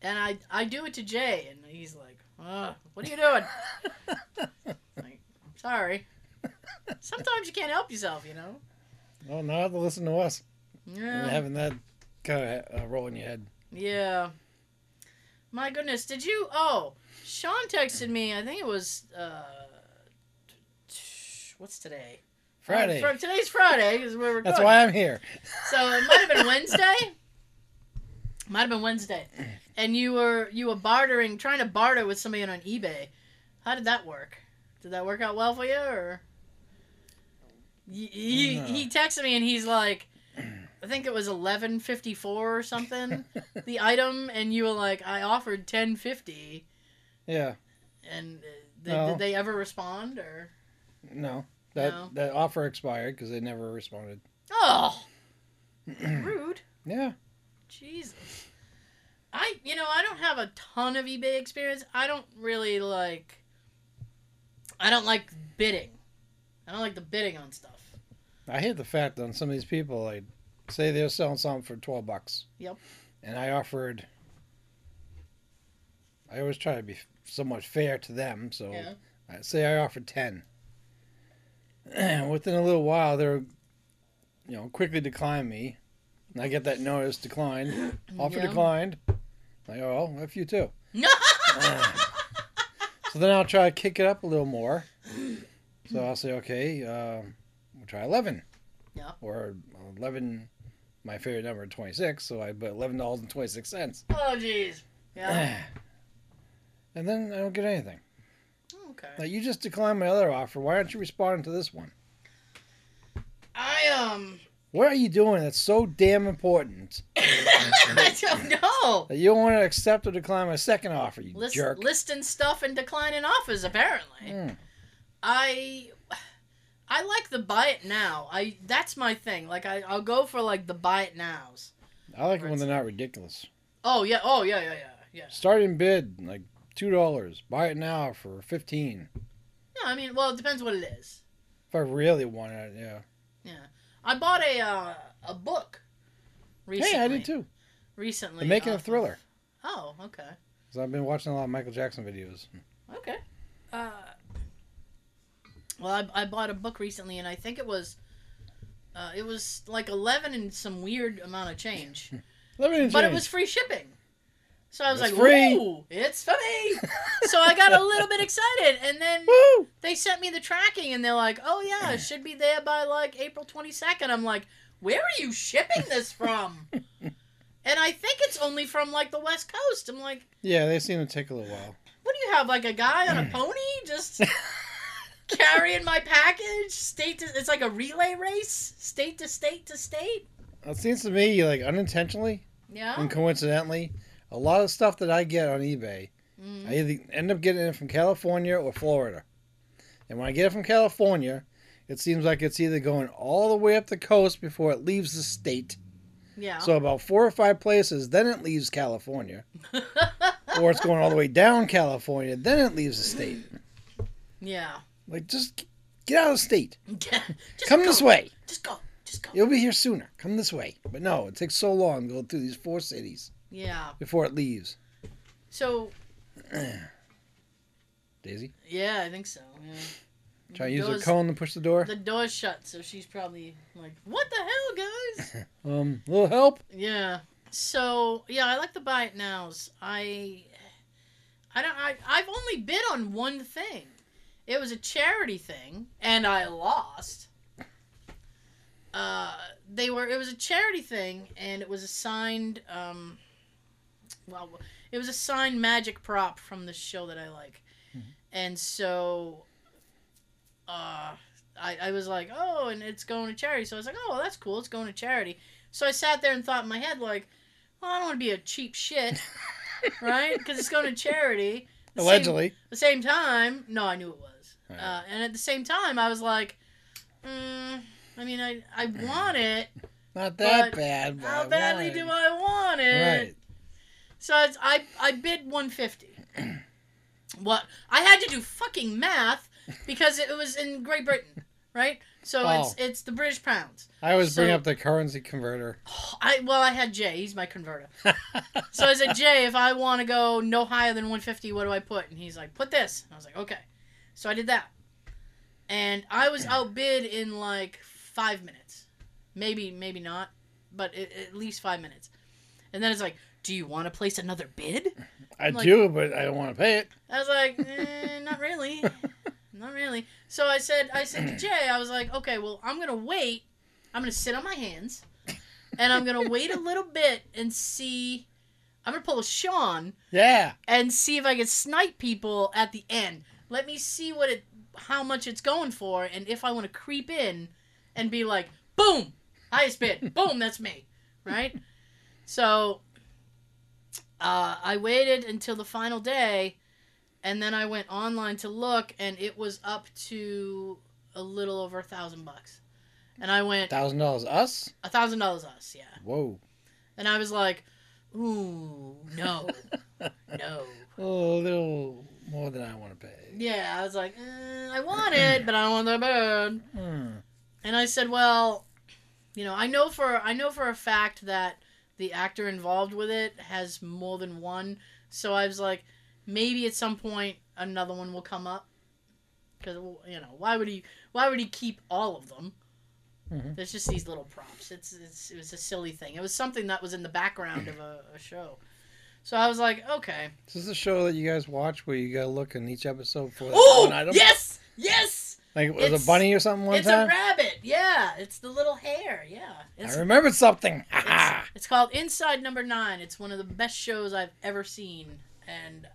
And I I do it to Jay, and he's like, "What are you doing?" like, sorry. Sometimes you can't help yourself, you know. well, now have to listen to us Yeah. having that kind of uh, roll in your head. Yeah. My goodness, did you? Oh, Sean texted me. I think it was. uh What's today? Friday. Fr- today's Friday because we're recording. That's why I'm here. So it might have been Wednesday. Might have been Wednesday, and you were you were bartering, trying to barter with somebody on eBay. How did that work? Did that work out well for you, or? He, he, No. he texted me and he's like, I think it was eleven fifty four or something, the item, and you were like, I offered ten fifty, Yeah. and uh, they, No. did they ever respond or? No. That No. that offer expired because they never responded. Oh, rude. Yeah. Jesus. I you know, I don't have a ton of eBay experience. I don't really like I don't like bidding. I don't like the bidding on stuff. I hate the fact that on some of these people, like, say they're selling something for twelve bucks. Yep. And I offered. I always try to be somewhat fair to them, so Yeah. I say I offered ten. And Within a little while, they're, you know, quickly decline me, and I get that notice declined, offer Yeah. declined. Go, oh, F you too. So then I'll try to kick it up a little more. So I'll say, okay, um, we'll try 11. Yeah. Or 11, my favorite number, 26. So I put $11.26. oh jeez. Yeah. and then I don't get anything. Okay. Now, you just declined my other offer. Why aren't you responding to this one? I um What are you doing that's so damn important I don't know. that you don't want to accept or decline my second offer, you List, jerk? listing stuff and declining offers apparently. Mm. I I like the buy it now. I that's my thing. Like I I'll go for like the buy it nows. I like it when they're not ridiculous. Oh yeah. Oh yeah yeah yeah yeah. Starting bid, like $2. Buy it now for 15 No, I mean, well, it depends what it is. If I really want it, yeah. Yeah, I bought a uh, a book recently. Hey, I did too. Recently, The Making of Thriller. Oh, okay, So I've been watching a lot of Michael Jackson videos. okay. Uh, well, I, I bought a book recently, and I think it was. Uh, it was like eleven and some weird amount of change, Let me but it was free shipping. So I was It's like, free. "Ooh, it's for me!" so I got a little bit excited, and then Woo! they sent me the tracking and they're like, "Oh yeah, it should be there by like April 22nd." I'm like, "Where are you shipping this from?" and I think it's only from like the West Coast. I'm like, Yeah, they seem to take a little while. "What do you have like a guy on a pony just carrying my package state to it's like a relay race, state to state to state?" It seems to me, like unintentionally Yeah. and coincidentally, a lot of stuff that I get on eBay, Mm. I either end up getting it from California or Florida. And when I get it from California, it seems like it's either going all the way up the coast before it leaves the state. Yeah. So about four or five places, then it leaves California. or it's going all the way down California, then it leaves the state. yeah. Like, just get out of state. Come go. this way. Just go. Just go. You'll be here sooner. Come this way. But no, it takes so long to go through these four cities Yeah. before it leaves. So Daisy, yeah, I think so. Yeah. try to use her Doors- cone to push the door. The door's shut, so she's probably like, "What the hell, guys?" Um, a little help. yeah. So yeah, I like the buy it nows. I, I don't. I I've only bid on one thing. It was a charity thing, and I lost. Uh, they were. It was a charity thing, and it was a signed. Um, well, it was a signed magic prop from the show that I like, and so uh, I, I was like, oh, and it's going to charity. So I was like, oh, well, that's cool. It's going to charity. So I sat there and thought in my head, like, well, I don't want to be a cheap shit, right? Because it's going to charity. The same- Allegedly. the same time, no, I knew it was. Right. Uh, and at the same time, I was like, mm, I mean, I, I want it. Not that bad. But How I badly do. I want it? Right. So it's, I I bid 150. what I had to do fucking math because it was in Great Britain, right? So it's Oh. it's the British pounds. I always bring up the currency converter. I well I had Jay, he's my converter. So I said, Jay, if I want to go no higher than 150, what do I put? And he's like, put this. And I was like, okay. So I did that. And I was outbid in like five minutes. Maybe, maybe not, but it, at least five minutes. And then it's like, do you want to place another bid? I Like- do, but I don't want to pay it. I was like, eh, not really. Not really. So I said, I said to Jay, I was like, okay, well, I'm gonna wait. I'm gonna sit on my hands, and I'm gonna wait a little bit and see. I'm gonna pull a Sean Yeah. and see if I can snipe people at the end. Let me see what it, how much it's going for, and if I want to creep in and be like, boom, highest bid, boom, that's me, right? So, uh, I waited until the final day, and then I went online to look, and it was up to a little over a thousand bucks, and I went Thousand dollars us? a thousand dollars us, yeah, Whoa. and I was like, ooh, no, no. Oh, little more than I want to pay. Yeah, I was like, eh, I want it, but I don't want the bird. Hmm. And I said, well, you know, I know for I know for a fact that the actor involved with it has more than one. So I was like, maybe at some point another one will come up. Because you know, why would he? Why would he keep all of them? Mhm. There's just these little props. It's, it's it was a silly thing. It was something that was in the background of a, a show. So I was like, okay. This is a show that you guys watch where you gotta look in each episode for Oh yes, yes. Like it was It's- a bunny or something one it's time? It's a rabbit. Yeah, it's the little hare. Yeah, it's, I remembered something. It's, it's called Inside Number Nine. It's one of the best shows I've ever seen, and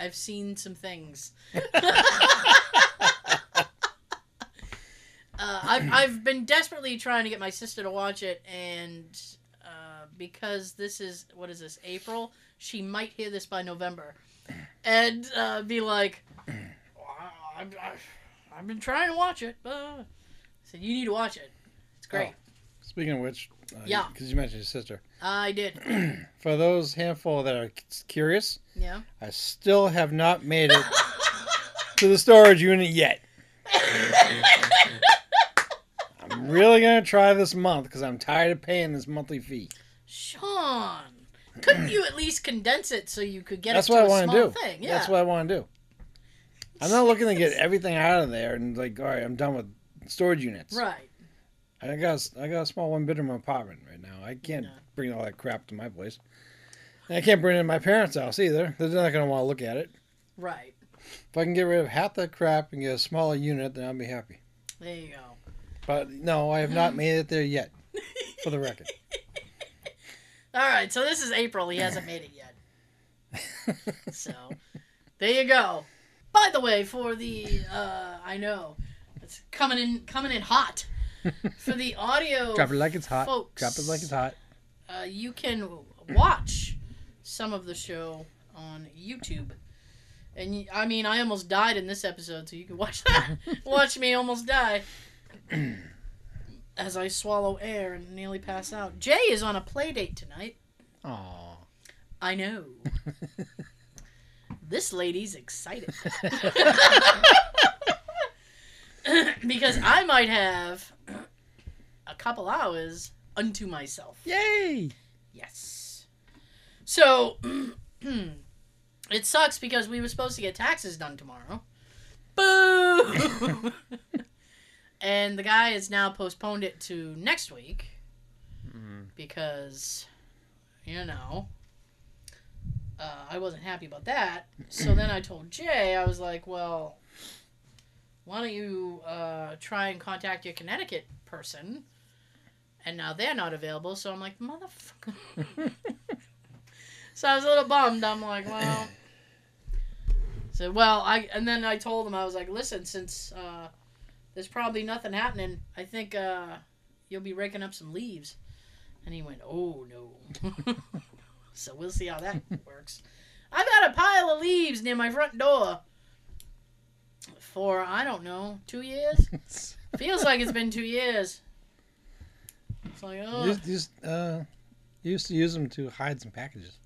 I've seen some things. Uh, I've, I've been desperately trying to get my sister to watch it, and because this is what is this April, she might hear this by November, and uh, be like, "Wow, I've, I've, I've been trying to watch it. Uh, I said you need to watch it. It's great. Speaking of which, uh, Yeah. because you mentioned your sister. I did. For those handful that are curious, Yeah. I still have not made it to the storage unit yet. I'm really gonna try this month because I'm tired of paying this monthly fee. Sean, couldn't you at least condense it so you could get That's it what to I a want to small do. thing? Yeah. That's what I want to do. I'm not looking to get everything out of there and like, all right, I'm done with storage units. Right. I got a, I got a small one bedroom apartment right now. I can't Yeah. bring all that crap to my place. And I can't bring it in my parents' house either. They're not gonna want to look at it. Right. If I can get rid of half that crap and get a smaller unit, then I'll be happy. There you go. But no, I have not made it there yet. For the record. All right. So this is April. He hasn't made it yet. So there you go. By the way, for the uh, I know it's coming in coming in hot for the audio. Drop it like it's hot. folks, Drop it like it's hot. Uh, you can watch some of the show on YouTube. And I mean, I almost died in this episode, so you can watch that. watch me almost die as I swallow air and nearly pass out. Jay is on a play date tonight. Aww. I know. this lady's excited because I might have a couple hours unto myself. Yay! Yes. So, it sucks because we were supposed to get taxes done tomorrow. Boo! And the guy has now postponed it to next week because, you know, uh, I wasn't happy about that. So then I told Jay, I was like, well, why don't you uh, try and contact your Connecticut person? And now they're not available, so I'm like, motherfucker. so I was a little bummed. I'm like, well. So well, I and then I told him I was like, listen, since uh, there's probably nothing happening, I think uh, you'll be raking up some leaves. And he went, oh no. so we'll see how that works. I've got a pile of leaves near my front door for I don't know two years. Feels like it's been two years. It's like oh. You, you, uh, you used to use them to hide some packages.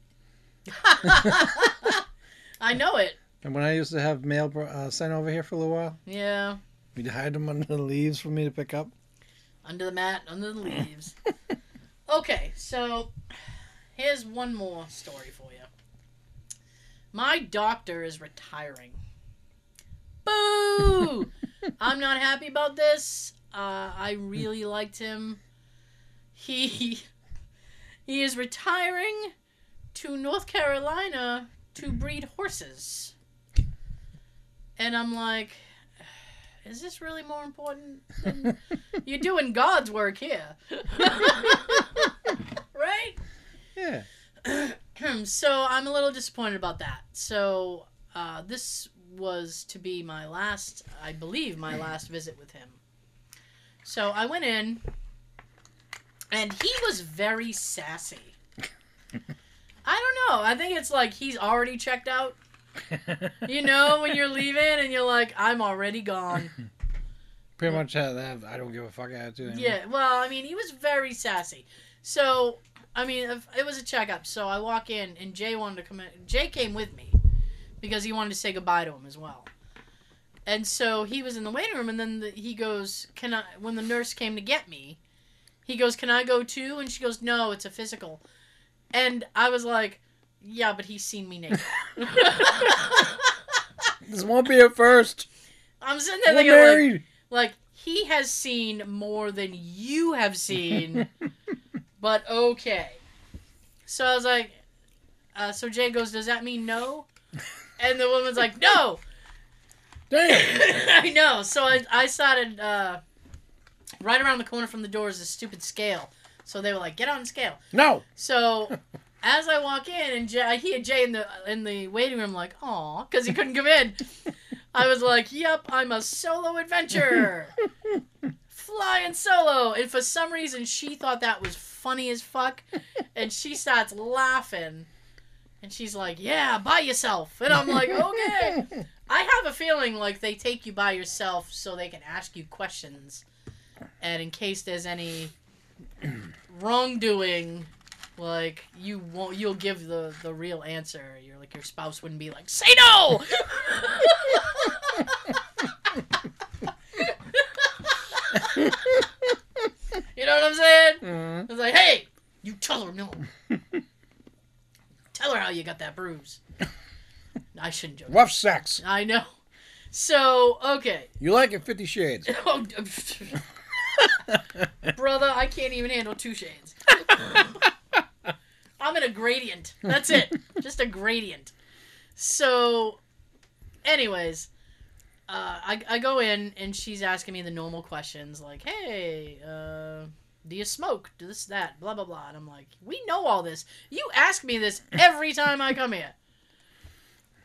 I know it. And when I used to have mail uh, sent over here for a little while, Yeah. We'd hide them under the leaves for me to pick up. Under the mat, under the leaves. okay, so here's one more story for you. My doctor is retiring. Boo! I'm not happy about this. Uh, I really liked him. He he is retiring to North Carolina to breed horses. And I'm like, is this really more important than you're doing God's work here? right? Yeah. so I'm a little disappointed about that. So uh, this was to be my last, I believe, my last visit with him. So I went in, and he was very sassy. I don't know. I think it's like he's already checked out. You know, when you're leaving and you're like, I'm already gone. Pretty much have that I don't give a fuck attitude. anymore. Yeah, well, I mean, he was very sassy. So, I mean, if- it was a checkup. So I walk in, and Jay wanted to come in. Jay came with me because he wanted to say goodbye to him as well. And so he was in the waiting room, and then the, he goes, "Can I?" When the nurse came to get me, he goes, "Can I go too?" And she goes, "No, it's a physical." And I was like, "Yeah, but he's seen me naked." This won't be a first. I'm sitting there We're thinking, like, married. Like he has seen more than you have seen, but okay. So I was like, uh, so Jay goes, does that mean no? And the woman's like, no. Damn. I know. So I I started uh, right around the corner from the door is a stupid scale. So they were like, get on scale. No. So as I walk in and Jay, I hear Jay in the in the waiting room like, "Aw," because he couldn't come in. I was like, "Yep, I'm a solo adventurer, flying solo." And for some reason, she thought that was funny as fuck, and she starts laughing. And she's like, "Yeah, by yourself." And I'm like, "Okay." I have a feeling like they take you by yourself so they can ask you questions, and in case there's any wrongdoing, like you won't, you'll give the the real answer. You're like your spouse wouldn't be like, "Say no." you know what I'm saying? Mhm. It's like, hey, you tell her no. tell her how you got that bruise. I shouldn't joke. Rough sex. I know. So okay, You like it? Fifty Shades. Oh, brother, I can't even handle two shades. I'm in a gradient. That's it. Just a gradient. So, anyways, uh, I, I go in and she's asking me the normal questions like, hey, uh, do you smoke? Do this, that, blah, blah, blah. And I'm like, we know all this. You ask me this every time I come here.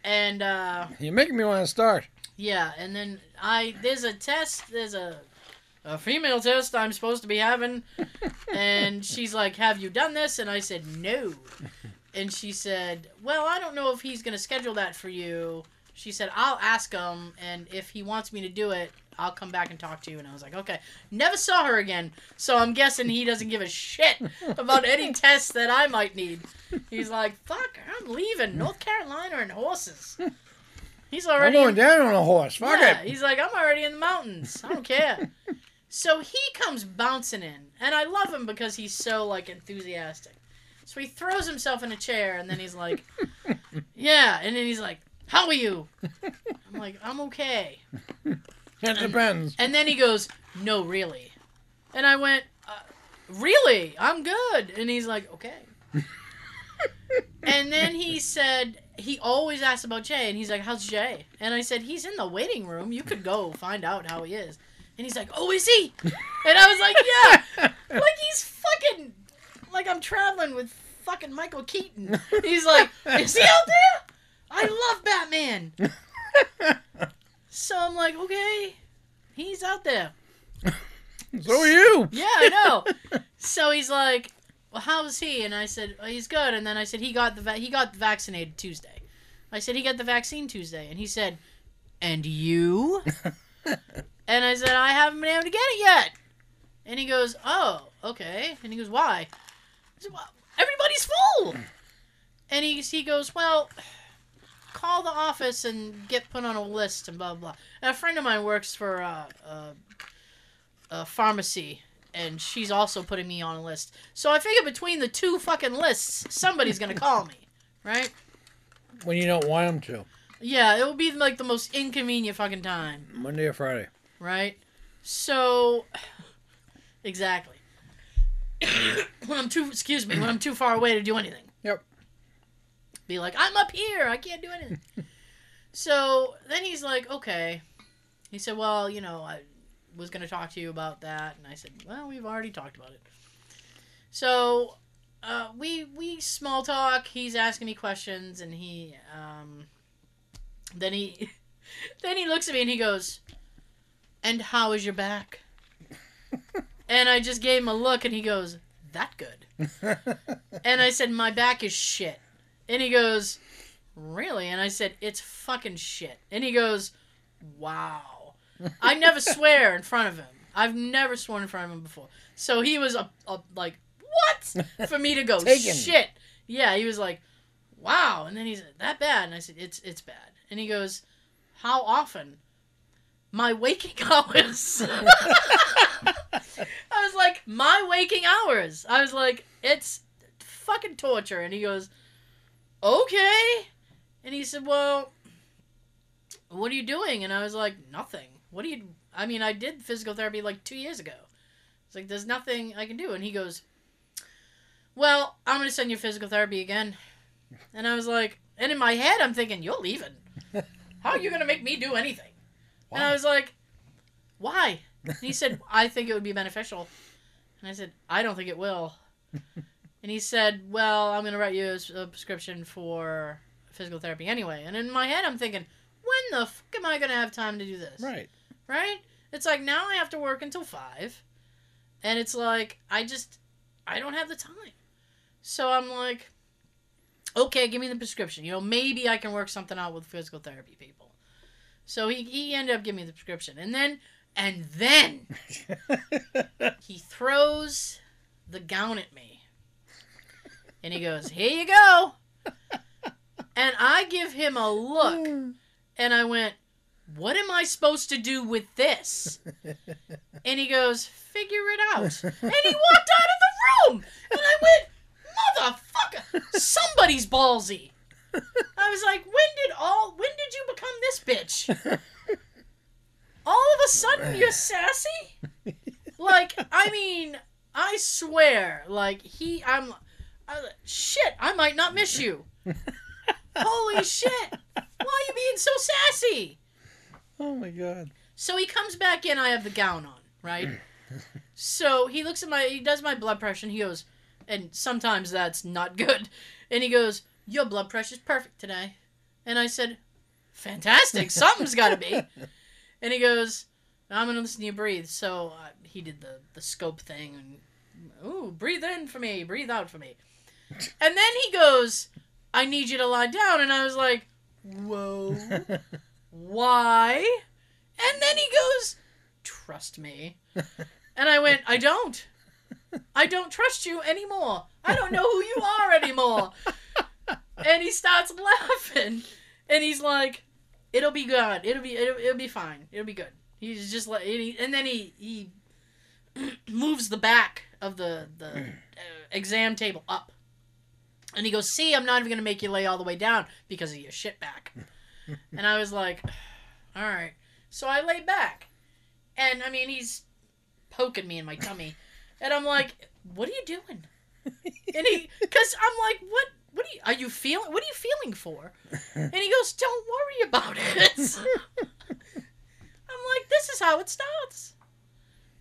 And, uh, You're making me want to start. yeah, and then I there's a test, there's a a female test I'm supposed to be having, and she's like, "Have you done this?" And I said, "No," and she said, "Well, I don't know if he's gonna schedule that for you." She said, "I'll ask him, and if he wants me to do it, I'll come back and talk to you." And I was like, "Okay." Never saw her again, so I'm guessing he doesn't give a shit about any tests that I might need. He's like, "Fuck, I'm leaving North Carolina and horses." He's I'm already going down on a horse. Fuck yeah, it. he's like, I'm already in the mountains. I don't care. so he comes bouncing in, and I love him because he's so like enthusiastic. So he throws himself in a chair, and then he's like, "Yeah," and then he's like, "How are you?" I'm like, "I'm okay." It depends. And then he goes, "No, really," and I went, uh, "Really? I'm good." And he's like, "Okay." and then he said he always asks about Jay, and he's like, "How's Jay?" And I said, "He's in the waiting room. You could go find out how he is." And he's like, "Oh, is he?" and I was like, "Yeah." like he's fucking like I'm traveling with fucking Michael Keaton. He's like, "Is he out there?" I love Batman. so I'm like, "Okay, he's out there." So are you. Yeah, I know. so he's like, well, how's he? And I said, oh, he's good. And then I said, he got the va- he got vaccinated Tuesday. I said, he got the vaccine Tuesday. And he said, and you? and I said, "I haven't been able to get it yet." And he goes, "Oh, okay." And he goes, "Why?" I said, well, "Everybody's full." And he he goes, "Well." Call the office and get put on a list and blah blah. blah. And a friend of mine works for uh, uh, a pharmacy and she's also putting me on a list. So I figure between the two fucking lists, somebody's gonna call me, right? When you don't want them to. Yeah, it will be like the most inconvenient fucking time, Monday or Friday. Right? So, exactly. when I'm too, excuse me, when I'm too far away to do anything. Yep. Be like, I'm up here, I can't do anything. so then he's like, okay. He said, well, you know, I was gonna talk to you about that, and I said, well, we've already talked about it. So, uh, we we small talk. He's asking me questions, and he um, then he then he looks at me and he goes, "And how is your back?" and I just gave him a look, and he goes, "That good." and I said, "My back is shit." And he goes, "Really?" And I said, "It's fucking shit." And he goes, "Wow." I never swear in front of him. I've never sworn in front of him before. So he was a, a like, "What?" for me to go, "Shit." Yeah, he was like, "Wow." And then he said, "That bad?" And I said, "It's it's bad." And he goes, "How often?" My waking hours. I was like, "My waking hours." I was like, "It's fucking torture." And he goes, "Okay." And he said, "Well, what are you doing?" And I was like, "Nothing." What do you? I mean, I did physical therapy like two years ago. It's like there's nothing I can do. And he goes, "Well, I'm gonna send you physical therapy again." And I was like, and in my head, I'm thinking, "You're leaving. How are you gonna make me do anything?" And I was like, "Why?" And he said, "I think it would be beneficial." And I said, "I don't think it will." and he said, "Well, I'm gonna write you a prescription for physical therapy anyway." And in my head, I'm thinking, "When the fuck am I gonna have time to do this?" Right. right? It's like now I have to work until five, and it's like I just I don't have the time. So I'm like, okay, give me the prescription. You know, maybe I can work something out with physical therapy people. So he he ended up giving me the prescription, and then and then he throws the gown at me, and he goes, "Here you go." And I give him a look, and I went, What am I supposed to do with this? And he goes, Figure it out. And he walked out of the room. And I went, Motherfucker, somebody's ballsy. I was like, When did all, when did you become this bitch? All of a sudden, you're sassy? Like, I mean, I swear, like, he, I'm, I, shit, I might not miss you. Holy shit. Why are you being so sassy? oh my god. So he comes back in. I have the gown on, right? so he looks at my, he does my blood pressure, and he goes, and sometimes that's not good. And he goes, "Your blood pressure's perfect today." And I said, "Fantastic, something's got to be." And he goes, "I'm gonna listen to you breathe." So uh, he did the the scope thing, and ooh, breathe in for me, breathe out for me. And then he goes, "I need you to lie down," and I was like, "Whoa." why? And then he goes, trust me. And I went, I don't. I don't trust you anymore. I don't know who you are anymore. And he starts laughing. And he's like, it'll be good. It'll be it'll, it'll be fine. It'll be good. He's just like, and, he, and then he he moves the back of the the uh, exam table up. And he goes, "See, I'm not even gonna make you lay all the way down because of your shit back." and I was like, "All right." So I lay back, and I mean, he's poking me in my tummy, and I'm like, "What are you doing?" And he, because I'm like, "What? What are you? Are you feeling? What are you feeling for?" And he goes, "Don't worry about it." I'm like, "This is how it starts."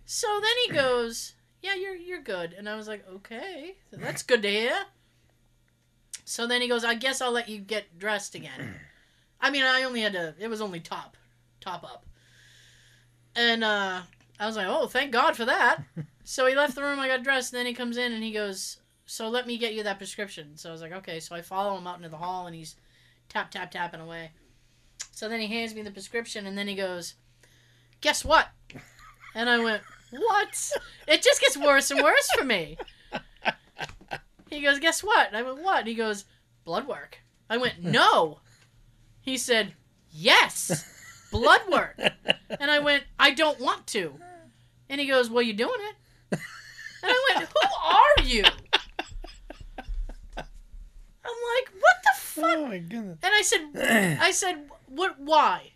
So then he goes, "Yeah, you're you're good," and I was like, "Okay, that's good to hear." So then he goes, I guess I'll let you get dressed again. I mean, I only had to, it was only top, top up. And uh, I was like, oh, thank God for that. so he left the room. I got dressed. And then he comes in and he goes, so let me get you that prescription. So I was like, okay. So I follow him out into the hall and he's tap tap tapping away. So then he hands me the prescription and then he goes, guess what? And I went, what? It just gets worse and worse for me. He goes, guess what? And I went, what? And he goes, blood work. I went, no. He said, yes, blood work. And I went, I don't want to. And he goes, well, you're doing it? And I went, who are you? I'm like, what the fuck? Oh my goodness. And I said, I said, what? Why?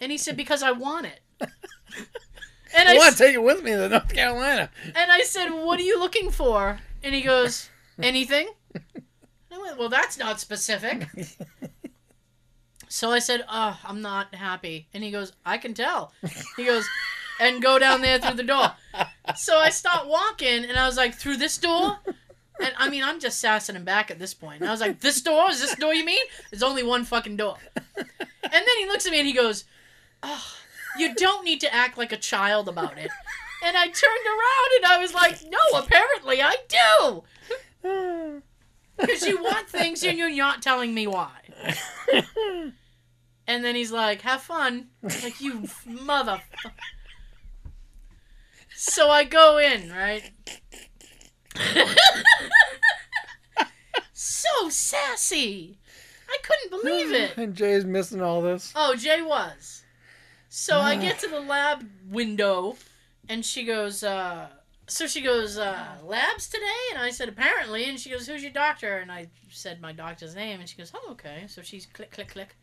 And he said, because I want it. And I I, want to take it with me to North Carolina. and I said, what are you looking for? And he goes, anything? And I went, well, that's not specific. So I said, oh, I'm not happy. And he goes, I can tell. He goes, and go down there through the door. So I stopped walking, and I was like, through this door? And I mean, I'm just sassing him back at this point. And I was like, this door? Is this door you mean? There's only one fucking door. And then he looks at me and he goes, oh, you don't need to act like a child about it. And I turned around and I was like, no, apparently I do. Because you want things and you're not telling me why. And then he's like, have fun. Like, you mother. So I go in, right? So sassy. I couldn't believe it. And Jay's missing all this. Oh, Jay was. So I get to the lab window, and she goes, uh, so she goes, uh, labs today? And I said, apparently. And she goes, who's your doctor? And I said my doctor's name, and she goes, oh, okay. So she's click, click, click.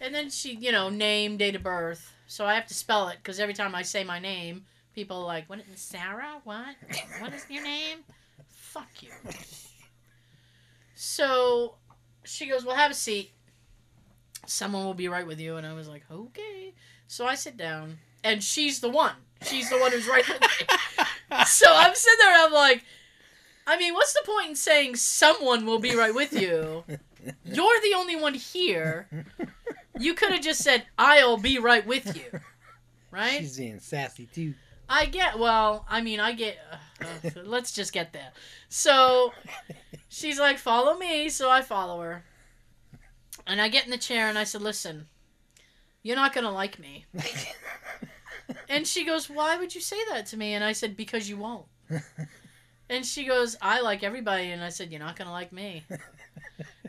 And then she, you know, name, date of birth. So I have to spell it, because every time I say my name, people are like, what, Sarah? What? What is your name? Fuck you. So she goes, well, have a seat someone will be right with you. And I was like, okay. So I sit down, and she's the one. She's the one who's right with me. so I'm sitting there, and I'm like, I mean, what's the point in saying someone will be right with you? You're the only one here. You could have just said, I'll be right with you. Right? She's being sassy too. I get well. I mean, I get. Uh, uh, let's just get there. So she's like, "Follow me," so I follow her, and I get in the chair and I said, "Listen, you're not gonna like me." And she goes, "Why would you say that to me?" And I said, "Because you won't." And she goes, "I like everybody," and I said, "You're not gonna like me."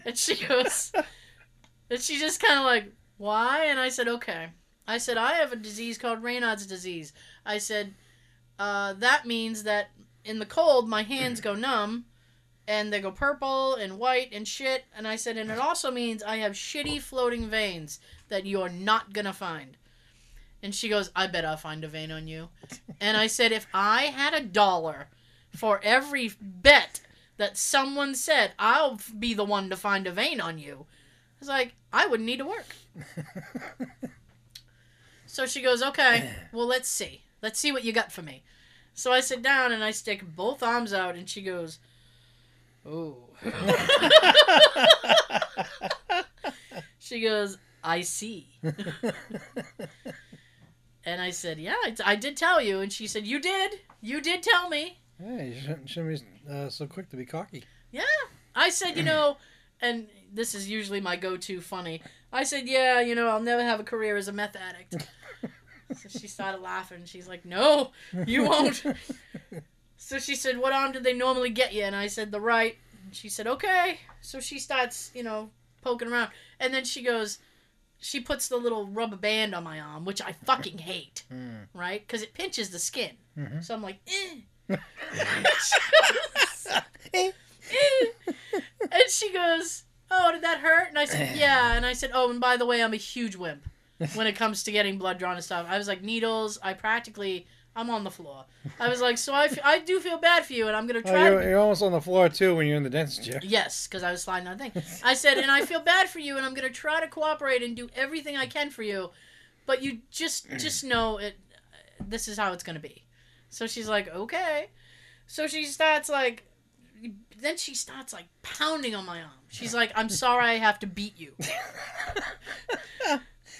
And she goes, and she just kind of like, "Why?" And I said, "Okay." I said, "I have a disease called Raynaud's disease." I said, uh, that means that in the cold, my hands go numb and they go purple and white and shit. And I said, and it also means I have shitty floating veins that you're not gonna find. And she goes, I bet I'll find a vein on you. And I said, if I had a dollar for every bet that someone said, I'll be the one to find a vein on you, I was like, I wouldn't need to work. So she goes, okay, well, let's see. Let's see what you got for me. So I sit down and I stick both arms out, and she goes, oh. she goes, I see. and I said, yeah, I, I did tell you. And she said, you did. You did tell me. Yeah, you shouldn't, shouldn't be uh, so quick to be cocky. Yeah. I said, you know, and this is usually my go to funny. I said, yeah, you know, I'll never have a career as a meth addict. so she started laughing. She's like, no, you won't. so she said, what arm did they normally get you? And I said, the right. And she said, okay. So she starts, you know, poking around. And then she goes, she puts the little rubber band on my arm, which I fucking hate, Mm. right? Because it pinches the skin. Mhm. So I'm like, eh. Eh. Eh. and she goes, "Oh, did that hurt?" And I said, "Yeah." And I said, "Oh, and by the way, I'm a huge wimp when it comes to getting blood drawn and stuff." I was like, "Needles, I practically, I'm on the floor." I was like, "So I, f- I do feel bad for you, and I'm gonna Oh, try." you're, to you're almost on the floor too when you're in the dentist chair. Yes, because I was sliding on the thing. I said, and I feel bad for you, and I'm gonna try to cooperate and do everything I can for you, but you just just know it. This is how it's gonna be. So she's like, okay. So she starts like, then she starts like pounding on my arm. She's like, I'm sorry, I have to beat you.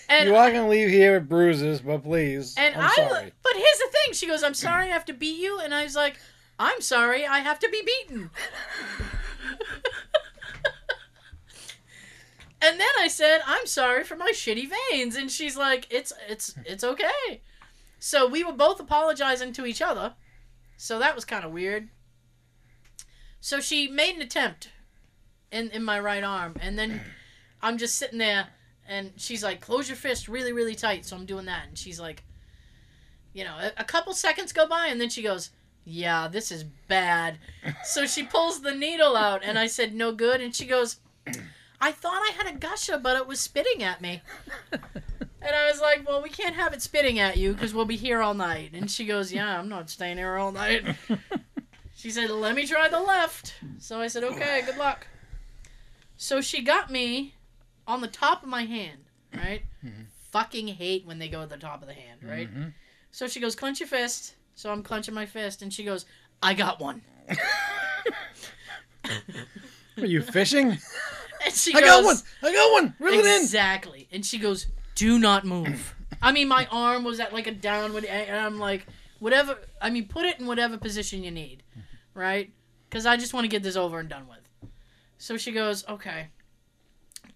And you are gonna leave here with bruises, but please. And I'm I, sorry. but here's the thing. She goes, "I'm sorry, I have to beat you," and I was like, "I'm sorry, I have to be beaten." and then I said, "I'm sorry for my shitty veins," and she's like, "It's it's it's okay." So we were both apologizing to each other. So that was kind of weird. So she made an attempt in in my right arm, and then I'm just sitting there and she's like, "Close your fist really, really tight." So I'm doing that, and she's like, you know, a, a couple seconds go by, and then she goes, "Yeah, this is bad." so she pulls the needle out, and I said, "No good," and she goes, "I thought I had a gusher, but it was spitting at me." And I was like, "Well, we can't have it spitting at you because we'll be here all night." And she goes, "Yeah, I'm not staying here all night." She said, "Let me try the left." So I said, "Okay, good luck." So she got me on the top of my hand, right? Fucking hate when they go to the top of the hand, right? Mhm. So she goes, "Clench your fist." So I'm clenching my fist, and she goes, "I got one." Are you fishing? And she I goes, got one. I got one. Reel it in. Exactly. And she goes, "Do not move." I mean, my arm was at like a downward, and I'm like, whatever. I mean, put it in whatever position you need, right? Because I just want to get this over and done with. So she goes, "Okay,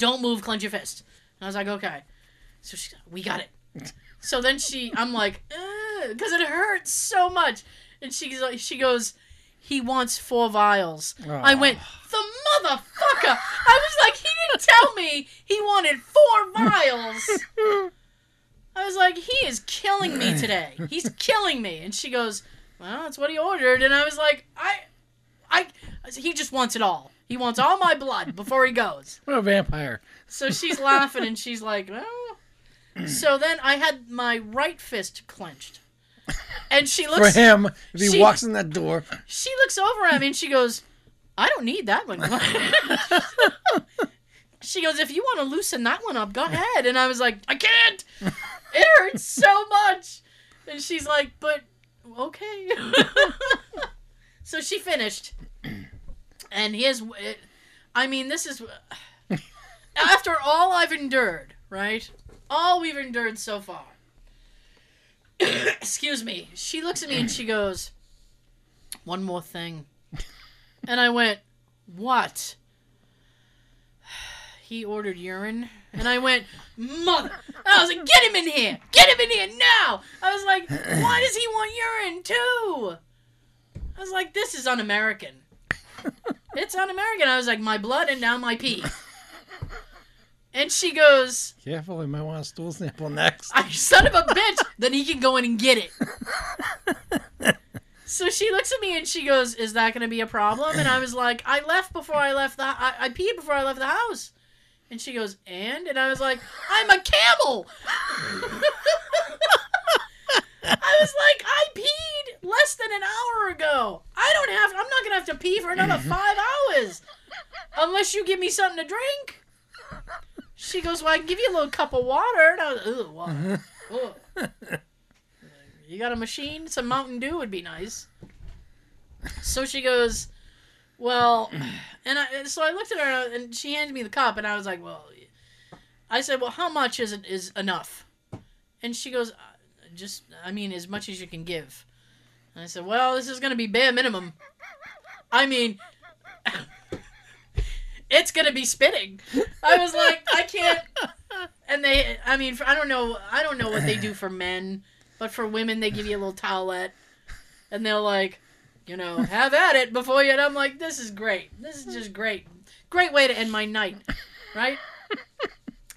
don't move. Clench your fist." And I was like, "Okay." So she, we got it. So then she, I'm like, because it hurts so much, and she's like, she goes, "He wants four vials." I went, the motherfucker! I was like, he didn't tell me he wanted four vials. I was like, he is killing me today. He's killing me. And she goes, well, that's what he ordered. And I was like, I, I, he just wants it all. He wants all my blood before he goes. What a vampire. So she's laughing and she's like, well. So then I had my right fist clenched. And she looks For him, if he she- walks in that door, she looks over at me and she goes, I don't need that one. she goes, if you want to loosen that one up, go ahead. And I was like, I can't. It hurts so much. And she's like, but okay. so she finished. And here's, it, I mean, this is, after all I've endured, right? All we've endured so far. Excuse me. She looks at me and she goes, one more thing. And I went, What? He ordered urine. And I went, Mother. I was like, Get him in here. Get him in here now. I was like, Why does he want urine too? I was like, This is un American. It's un American. I was like, My blood and now my pee. And she goes, careful, he might want a stool sample next. I son of a bitch. then he can go in and get it. so she looks at me and she goes, "Is that going to be a problem?" And I was like, "I left before I left the. I, I peed before I left the house." And she goes, "And?" And I was like, "I'm a camel." I was like, "I peed less than an hour ago. I don't have. I'm not gonna have to pee for another five hours, unless you give me something to drink." She goes, "Well, I can give you a little cup of water." And I was, "Ugh, water." Ugh. You got a machine? Some Mountain Dew would be nice. So she goes, Well, and I, so I looked at her and she handed me the cup, and I was like, Well, I said, Well, how much is it is enough? And she goes, "Uh, Just, I mean, as much as you can give. And I said, Well, this is going to be bare minimum. I mean, it's going to be spitting. I was like, I can't. And they, I mean, I don't know, I don't know what they do for men, but for women, they give you a little towelette, and they're like, you know, have at it before you. And I'm like, this is great. This is just great. Great way to end my night, right?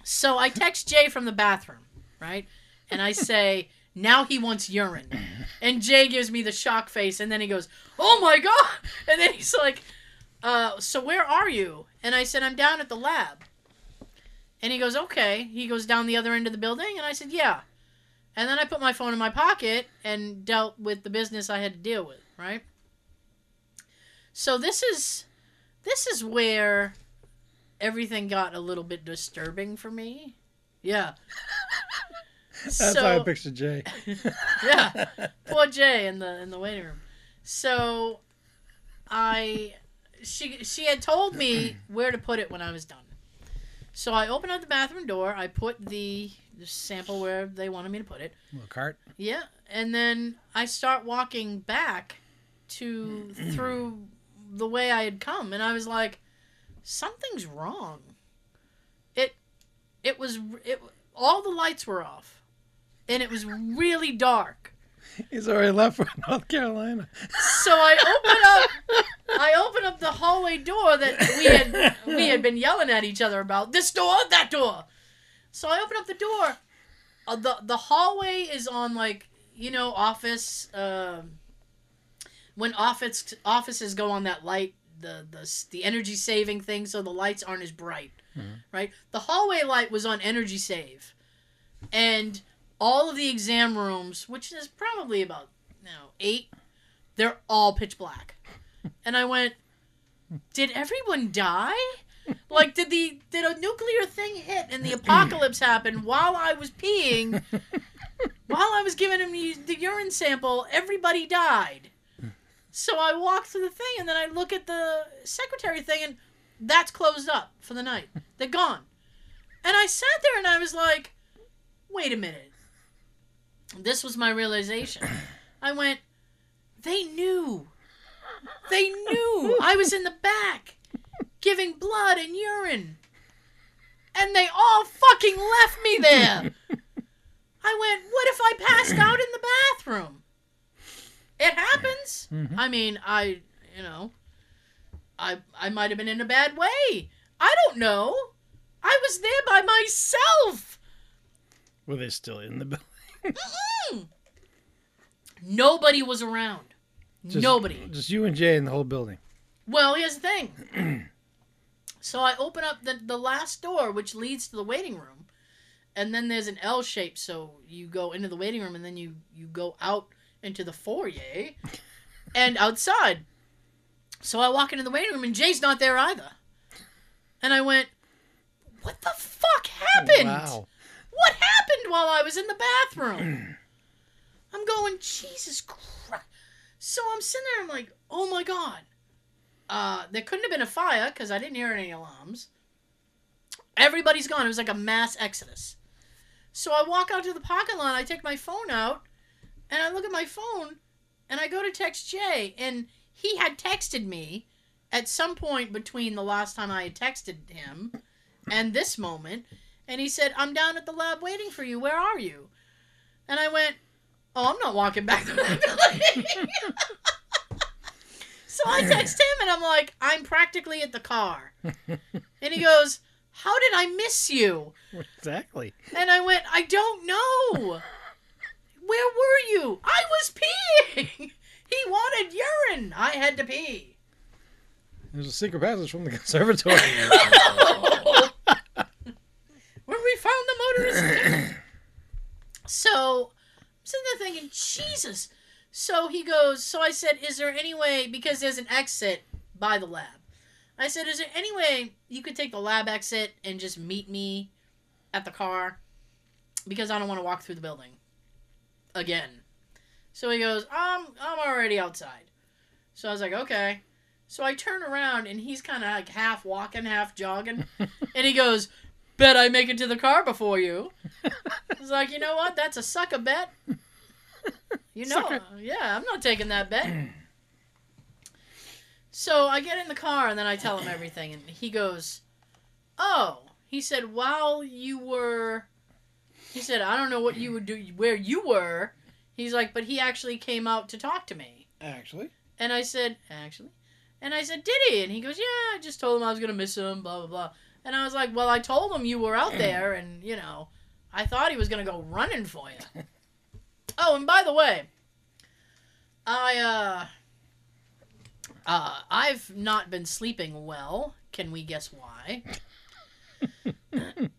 So I text Jay from the bathroom, right? And I say, now he wants urine. And Jay gives me the shock face, and then he goes, oh my God. And then he's like, uh, so where are you? And I said, I'm down at the lab. And he goes, okay. He goes down the other end of the building, and I said, yeah. And then I put my phone in my pocket and dealt with the business I had to deal with, right? So this is this is where everything got a little bit disturbing for me. Yeah. That's how I pictured Jay. yeah. Poor Jay in the in the waiting room. So I she she had told me where to put it when I was done. So I opened up the bathroom door. I put the, the sample where they wanted me to put it. Little cart. Yeah, and then I start walking back to through the way I had come, and I was like, something's wrong. It, it was it. All the lights were off, and it was really dark. He's already left for North Carolina. So I open up, I open up the hallway door that we had we had been yelling at each other about. This door, that door. So I open up the door. Uh, the The hallway is on like you know office. Um, when office offices go on that light, the the the energy saving thing, so the lights aren't as bright, right? The hallway light was on energy save, and all of the exam rooms, which is probably about you know eight, they're all pitch black. And I went, did everyone die? Like did the did a nuclear thing hit and the apocalypse happen while I was peeing? while I was giving him the the urine sample, everybody died. So I walk through the thing and then I look at the secretary thing and that's closed up for the night. They're gone. And I sat there and I was like, wait a minute. This was my realization. I went, they knew. They knew I was in the back giving blood and urine. And they all fucking left me there. I went, what if I passed out in the bathroom? It happens. Mm-hmm. I mean, I, you know, I I might have been in a bad way. I don't know. I was there by myself. Were they still in the building? Nobody was around. Just- Nobody. Just you and Jay in the whole building. Well, here's the thing. so I open up the, the last door, which leads to the waiting room, and then there's an L shape. So you go into the waiting room, and then you you go out into the foyer, and outside. So I walk into the waiting room, and Jay's not there either. And I went, "What the fuck happened? Wow. What happened while I was in the bathroom?" I'm going, Jesus Christ. So I'm sitting there, I'm like, oh my God. Uh, there couldn't have been a fire because I didn't hear any alarms. Everybody's gone. It was like a mass exodus. So I walk out to the parking lot, I take my phone out, and I look at my phone, and I go to text Jay, and he had texted me at some point between the last time I had texted him and this moment, and he said, I'm down at the lab waiting for you. Where are you? And I went, Oh, I'm not walking back to my building. so I text him and I'm like, I'm practically at the car. And he goes, How did I miss you? Exactly. And I went, I don't know. Where were you? I was peeing. He wanted urine. I had to pee. There's a secret passage from the conservatory. Where we found the motorist. so I'm sitting there thinking, Jesus. So he goes, so I said, is there any way, because there's an exit by the lab. I said, is there any way you could take the lab exit and just meet me at the car? Because I don't want to walk through the building again. So he goes, I'm, I'm already outside. So I was like, okay. So I turn around and he's kind of like half walking, half jogging. and he goes, bet I make it to the car before you. I was like, you know what? That's a sucker bet. You know, Sucker. yeah, I'm not taking that bet. so I get in the car and then I tell him everything, and he goes, "Oh," he said, "While you were," he said, "I don't know what you would do, where you were." He's like, "But he actually came out to talk to me." Actually. And I said, actually. And I said, did he? And he goes, yeah, I just told him I was going to miss him, blah, blah, blah. And I was like, well, I told him you were out there, and, you know, I thought he was going to go running for you. oh, and by the way, I, uh, uh, I've not been sleeping well. Can we guess why?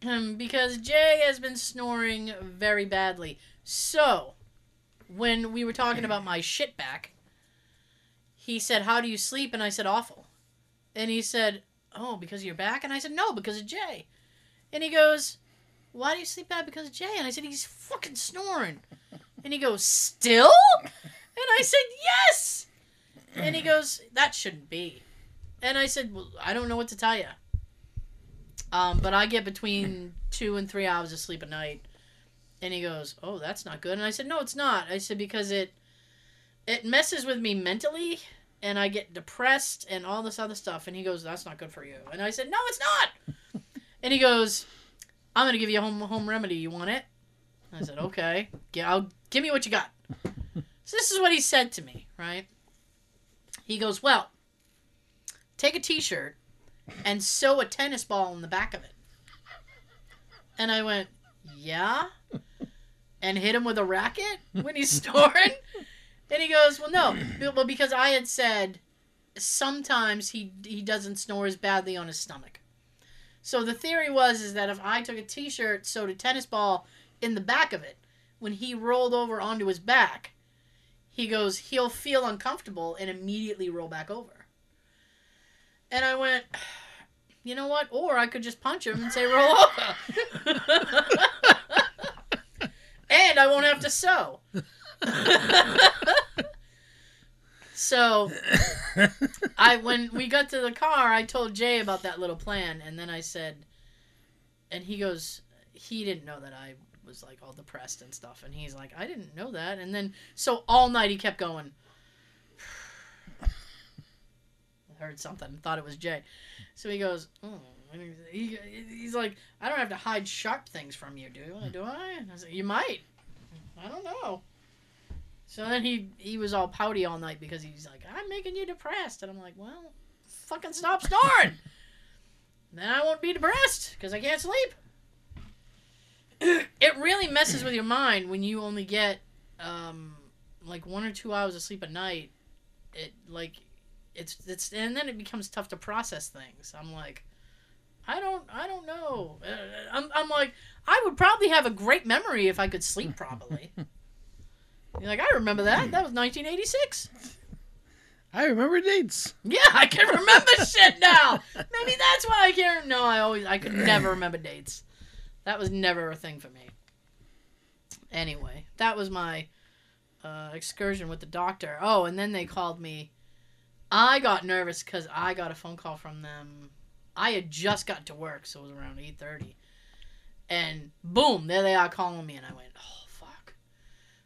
because Jay has been snoring very badly. So, when we were talking about my shit back, he said, How do you sleep? And I said, Awful. And he said, Oh, because of your back? And I said, No, because of Jay. And he goes, Why do you sleep bad because of Jay? And I said, He's fucking snoring. And he goes, Still? And I said, Yes. And he goes, That shouldn't be. And I said, Well, I don't know what to tell you. Um, but I get between two and three hours of sleep a night. And he goes, "Oh, that's not good." And I said, "No, it's not." I said because it it messes with me mentally, and I get depressed and all this other stuff. And he goes, "That's not good for you." And I said, "No, it's not." and he goes, "I'm gonna give you a home home remedy. You want it?" I said, "Okay. Yeah, I'll give me what you got." So this is what he said to me, right? He goes, "Well, take a T-shirt and sew a tennis ball in the back of it." And I went, "Yeah." And hit him with a racket when he's snoring. And he goes, "Well, no, well because I had said sometimes he he doesn't snore as badly on his stomach." So the theory was is that if I took a T-shirt, sewed a tennis ball in the back of it, when he rolled over onto his back, he goes, he'll feel uncomfortable and immediately roll back over. And I went, you know what? Or I could just punch him and say roll over. and I won't have to sew. So I when we got to the car, I told Jay about that little plan and then I said and he goes he didn't know that I was like all depressed and stuff and he's like I didn't know that. And then so all night he kept going. I heard something thought it was Jay. So he goes oh he, he's like I don't have to hide sharp things from you do I? Do I? And I like you might. I don't know so then he he was all pouty all night because he's like I'm making you depressed and I'm like well fucking stop snoring then I won't be depressed because I can't sleep it really messes with your mind when you only get um, like one or two hours of sleep a night. It like it's it's and then it becomes tough to process things. I'm like, I don't I don't know. Uh, I'm I'm like I would probably have a great memory if I could sleep properly. You're like I remember that. That was 1986. I remember dates. Yeah, I can remember shit now. Maybe that's why I can't. No, I always I could never remember dates. That was never a thing for me. Anyway, that was my uh, excursion with the doctor. Oh, and then they called me. I got nervous because I got a phone call from them. I had just got to work, so it was around eight thirty, and boom, there they are calling me, and I went, "Oh fuck!"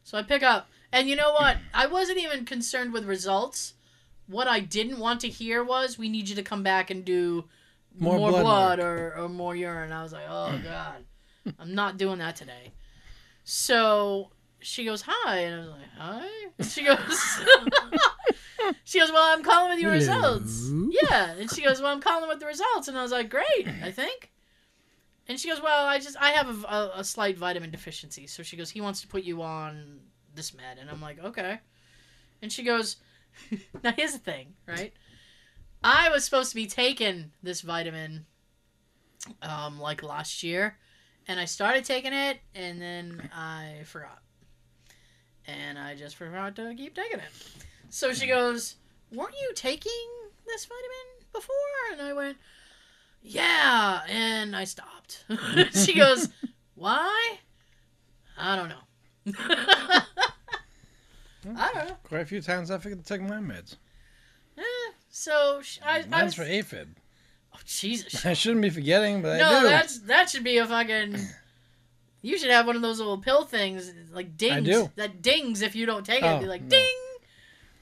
So I pick up, and you know what? I wasn't even concerned with results. What I didn't want to hear was, "We need you to come back and do More more, blood blood, or, or more urine." I was like, "Oh mm. god." I'm not doing that today. So she goes, hi. And I was like, hi? She goes, she goes, well, I'm calling with your results. Yeah. And she goes, well, I'm calling with the results. And I was like, great, I think. And she goes, well, I just, I have a, a, a slight vitamin deficiency. So she goes, he wants to put you on this med. And I'm like, okay. And she goes, now here's the thing, right? I was supposed to be taking this vitamin um, like last year and I started taking it, and then I forgot, and I just forgot to keep taking it. So she goes, "Weren't you taking this vitamin before?" And I went, "Yeah," and I stopped. she goes, "Why?" I don't know. I don't know. Quite a few times I forget to take my meds. Eh, so sh- I, I was, for aphid. oh Jesus. I shouldn't be forgetting, but I No, do. that's that should be a fucking. You should have one of those little pill things, like dings. do. That dings if you don't take it. It'd be Oh, like no. ding.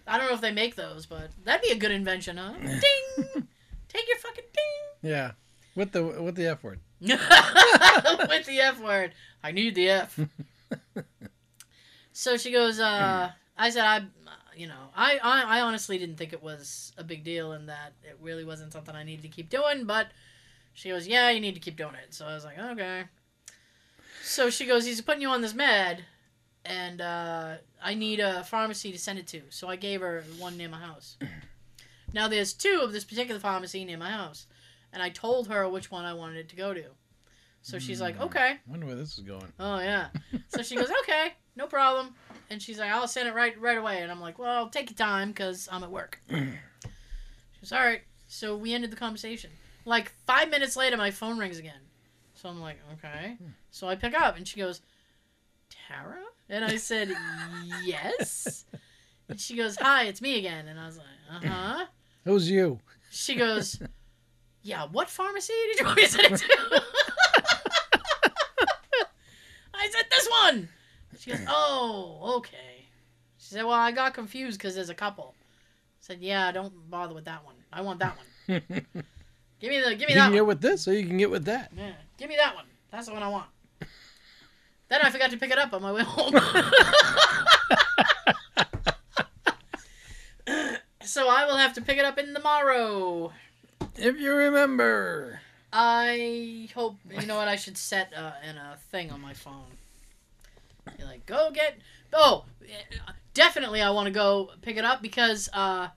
I don't know if they make those, but that'd be a good invention, huh? ding. Take your fucking. Yeah, with the with the F word. With the F word. I need the F. so she goes, uh, I said, I, you know, I, I, I honestly didn't think it was a big deal and that it really wasn't something I needed to keep doing, but she goes, yeah, you need to keep doing it. So I was like, okay. So she goes, he's putting you on this med, and uh, I need a pharmacy to send it to. So I gave her one near my house. Now there's two of this particular pharmacy near my house, and I told her which one I wanted it to go to. So she's like, okay. I wonder where this is going. Oh yeah. So she goes, okay, no problem. And she's like, I'll send it right right away. And I'm like, well, take your time because I'm at work. she goes, all right. So we ended the conversation. Like five minutes later, my phone rings again. So I'm like, okay. So I pick up, and she goes, Tara? And I said, yes. And she goes, hi, it's me again. And I was like, uh huh. Who's you? She goes, Yeah, what pharmacy did you want me to send it to? I said this one. She goes, oh, okay. She said, well, I got confused because there's a couple. I said, yeah, don't bother with that one. I want that one. Give me the, give me you that can one. get with this, or you can get with that. Yeah, give me that one. That's the one I want. Then I forgot to pick it up on my way home. so I will have to pick it up in the morrow. If you remember. I hope you know what I should set uh, in a thing on my phone. You're like, go get. Oh, definitely, I want to go pick it up because uh,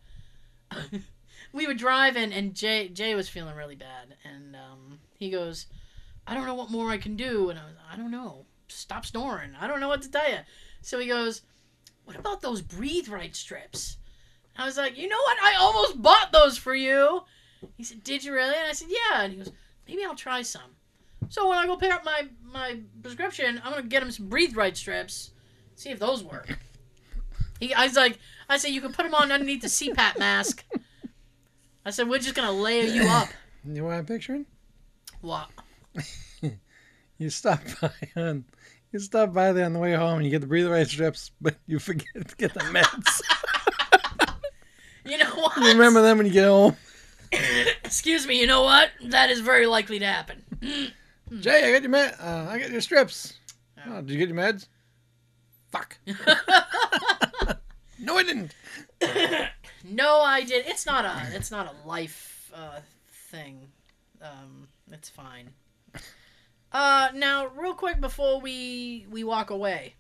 we were driving and Jay Jay was feeling really bad, and um, he goes, I don't know what more I can do, and I was, I don't know. Stop snoring. I don't know what to tell you. So he goes, What about those breathe right strips? I was like, You know what? I almost bought those for you. He said, "Did you really?" And I said, "Yeah." And he goes, "Maybe I'll try some." So when I go pick up my my prescription, I'm gonna get him some breathe right strips, see if those work. He, I was like, I said, "You can put them on underneath the CPAP mask." I said, "We're just gonna layer you up." You know what I'm picturing? What? You stop by on. You stop by there on the way home and you get the breathe right strips, but you forget to get the meds. You know what? you remember them when you get home? Excuse me. You know what? That is very likely to happen. Jay, I got your med. Uh, I got your strips. Oh. Oh, did you get your meds? Fuck. no, I didn't. No, I did. It's not a. It's not a life uh, thing. Um, it's fine. Uh, now, real quick before we we walk away,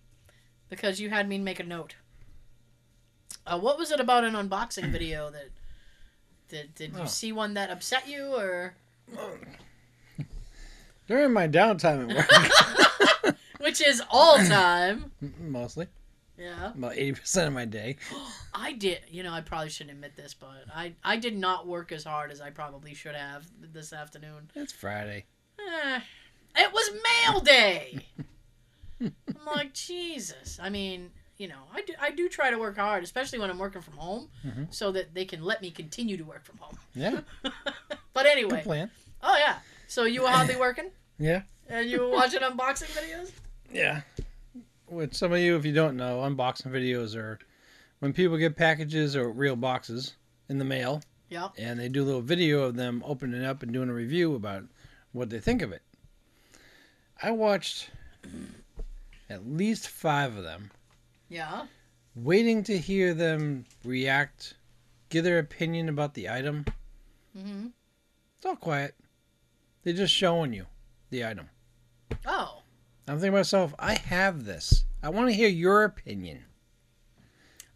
because you had me make a note. Uh, what was it about an unboxing video that? Did, did you Oh. see one that upset you or During my downtime at work, which is all time? mostly Yeah. about eighty percent of my day. I did. You know, I probably shouldn't admit this, but I I did not work as hard as I probably should have this afternoon. It's Friday. Eh, it was mail day. I'm like, Jesus. I mean, you know, I do, I do try to work hard, especially when I'm working from home, Mhm. so that they can let me continue to work from home. Yeah, but good anyway, plan. oh yeah. So you were hardly working, Yeah, and you were watching unboxing videos. yeah. Which some of you, if you don't know, unboxing videos are when people get packages or real boxes in the mail, Yeah. and they do a little video of them opening it up and doing a review about what they think of it. I watched at least five of them, Yeah. waiting to hear them react, give their opinion about the item. hmm It's all quiet. They're just showing you the item. Oh. I'm thinking to myself, I have this. I want to hear your opinion.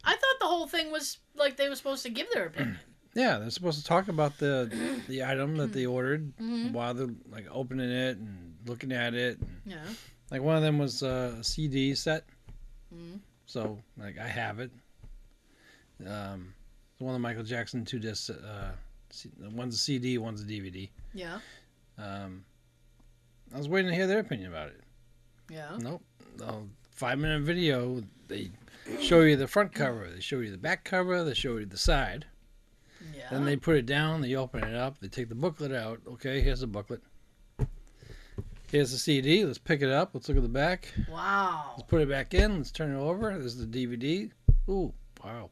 I thought the whole thing was like they were supposed to give their opinion. Yeah, they're supposed to talk about the the item that they ordered Mhm. while they're like opening it and looking at it. And, Yeah. like one of them was uh, a CD set, Mhm. So like I have it. Um, one of the Michael Jackson two discs. Uh, one's a CD, one's a DVD. Yeah. Um, I was waiting to hear their opinion about it. Yeah. Nope. The five minute video, they show you the front cover, they show you the back cover, they show you the side. Yeah. Then they put it down, they open it up, they take the booklet out. Okay, here's the booklet. Here's the CD. Let's pick it up. Let's look at the back. Wow. Let's put it back in. Let's turn it over. This is the DVD. Ooh, wow.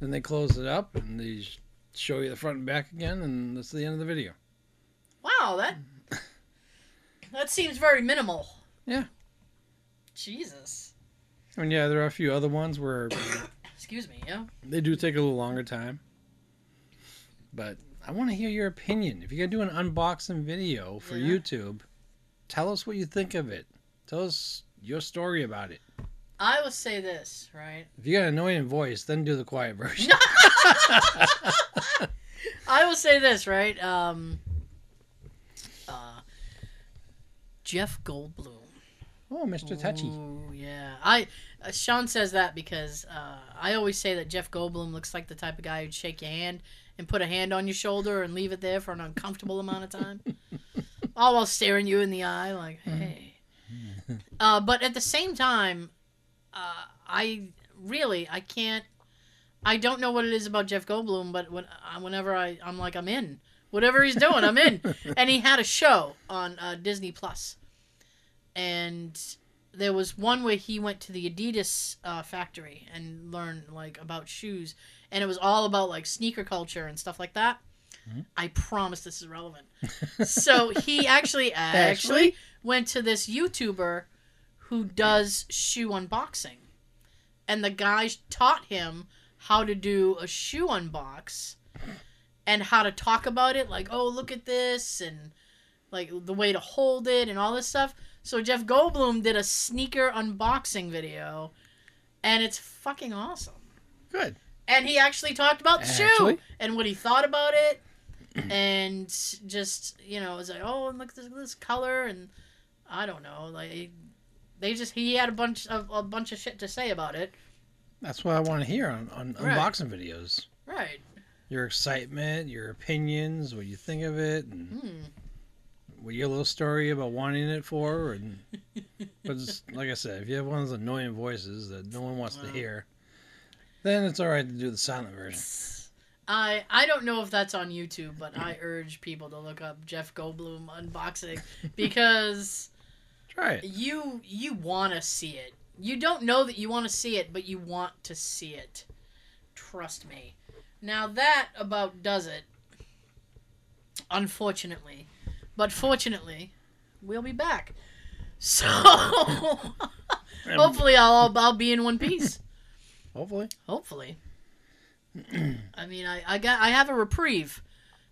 Then they close it up and they show you the front and back again, and that's the end of the video. Wow, that that seems very minimal. Yeah. Jesus. And yeah, there are a few other ones where Excuse me, yeah. They do take a little longer time. But I want to hear your opinion. If you're going to do an unboxing video for Yeah. YouTube, tell us what you think of it. Tell us your story about it. I will say this, right? If you got an annoying voice, then do the quiet version. I will say this, right? Um uh Jeff Goldblum. oh, Mr. Touchy. Ooh, yeah. I uh, Sean says that because uh, I always say that Jeff Goldblum looks like the type of guy who'd shake your hand and put a hand on your shoulder and leave it there for an uncomfortable amount of time, all while staring you in the eye, like, "Hey." uh, but at the same time, uh, I really I can't. I don't know what it is about Jeff Goldblum, but when uh, whenever I I'm like I'm in Whatever he's doing, I'm in. And he had a show on uh, Disney Plus, and there was one where he went to the Adidas uh, factory and learned like about shoes, and it was all about like sneaker culture and stuff like that. Mm-hmm. I promise this is relevant. so he actually actually Actually? went to this YouTuber who does shoe unboxing, and the guy taught him how to do a shoe unbox and how to talk about it like oh look at this and like the way to hold it and all this stuff so jeff goldblum did a sneaker unboxing video and it's fucking awesome Good. and he actually talked about the shoe and what he thought about it and just you know it was like oh and look at this, this color and i don't know like they just he had a bunch of a bunch of shit to say about it That's what I want to hear on, on Right. unboxing videos. right Your excitement, your opinions, what you think of it, and hmm. what your little story about wanting it for. And but it's, like I said, if you have one of those annoying voices that no one wants to hear, then it's all right to do the silent version. I I don't know if that's on YouTube, but I urge people to look up Jeff Goldblum unboxing because Try it. you you want to see it. You don't know that you want to see it, but you want to see it. Trust me. Now that about does it. Unfortunately, but fortunately, we'll be back. So um, hopefully I'll, I'll I'll be in one piece. Hopefully. Hopefully. I mean, I, I got I have a reprieve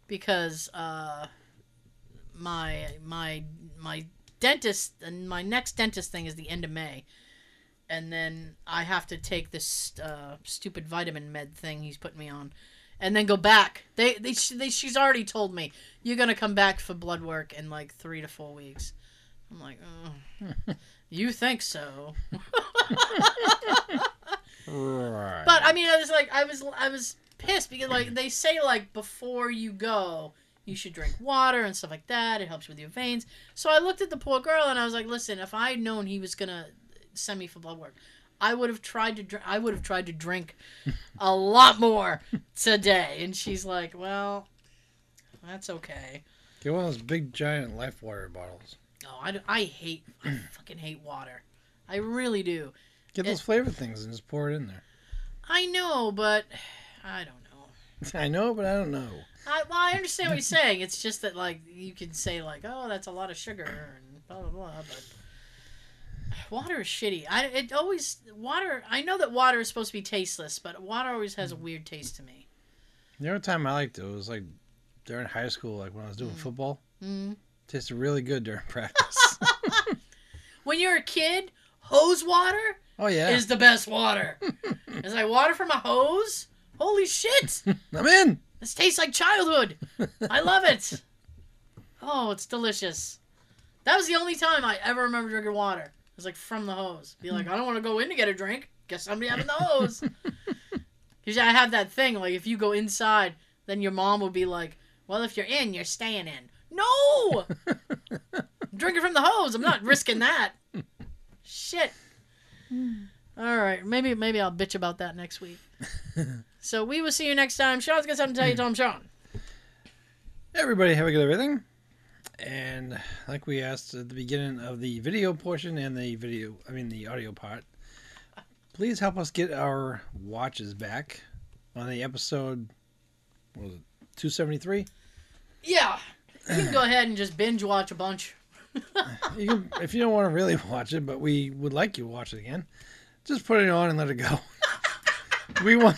because uh, my my my dentist and my next dentist thing is the end of May, and then I have to take this uh, stupid vitamin med thing he's putting me on, and then go back. They they, they she's already told me you're gonna come back for blood work in like three to four weeks. I'm like, oh, you think so? I mean, I was like, I was, I was pissed because like they say like before you go, you should drink water and stuff like that. It helps with your veins. So I looked at the poor girl and I was like, listen, if I had known he was gonna send me for blood work, I would have tried to. Dr- I would have tried to drink a lot more today. And she's like, well, that's okay. Get one of those big giant life water bottles. Oh, no, I hate, I fucking hate water. I really do. Get those flavor things and just pour it in there. I know, but I don't know. I know, but I don't know. I, well, I understand what you're saying. It's just that, like, you can say, like, oh, that's a lot of sugar and blah, blah, blah, but water is shitty. I, it always, water, I know that water is supposed to be tasteless, but water always has a weird taste to me. The only time I liked it was like during high school, like when I was doing football. Mm. Tasted really good during practice. When you're a kid, hose water oh yeah, is the best water. it's like water from a hose? Holy shit! I'm in. This tastes like childhood. I love it. Oh, it's delicious. That was the only time I ever remember drinking water. It was like from the hose. Be like, I don't want to go in to get a drink. Guess somebody having the hose. Because I have that thing, like if you go inside, then your mom would be like, Well, if you're in, you're staying in. No! I'm drinking from the hose. I'm not risking that. Shit. Hmm. All right, maybe maybe I'll bitch about that next week. so we will see you next time. Sean's got something to tell you, Tom Sean. Everybody have a good everything. And like we asked at the beginning of the video portion and the video, I mean the audio part, please help us get our watches back on the episode. What was it 273? Yeah, you can go ahead and just binge watch a bunch. You can, if you don't want to really watch it, but we would like you to watch it again, just put it on and let it go. we want,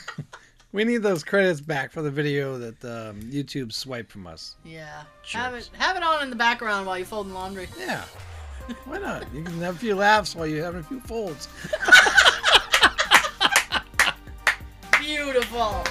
we need those credits back for the video that um, YouTube swiped from us. Yeah, have it have it on in the background while you're folding laundry. Yeah, why not? You can have a few laughs while you're having a few folds. Beautiful.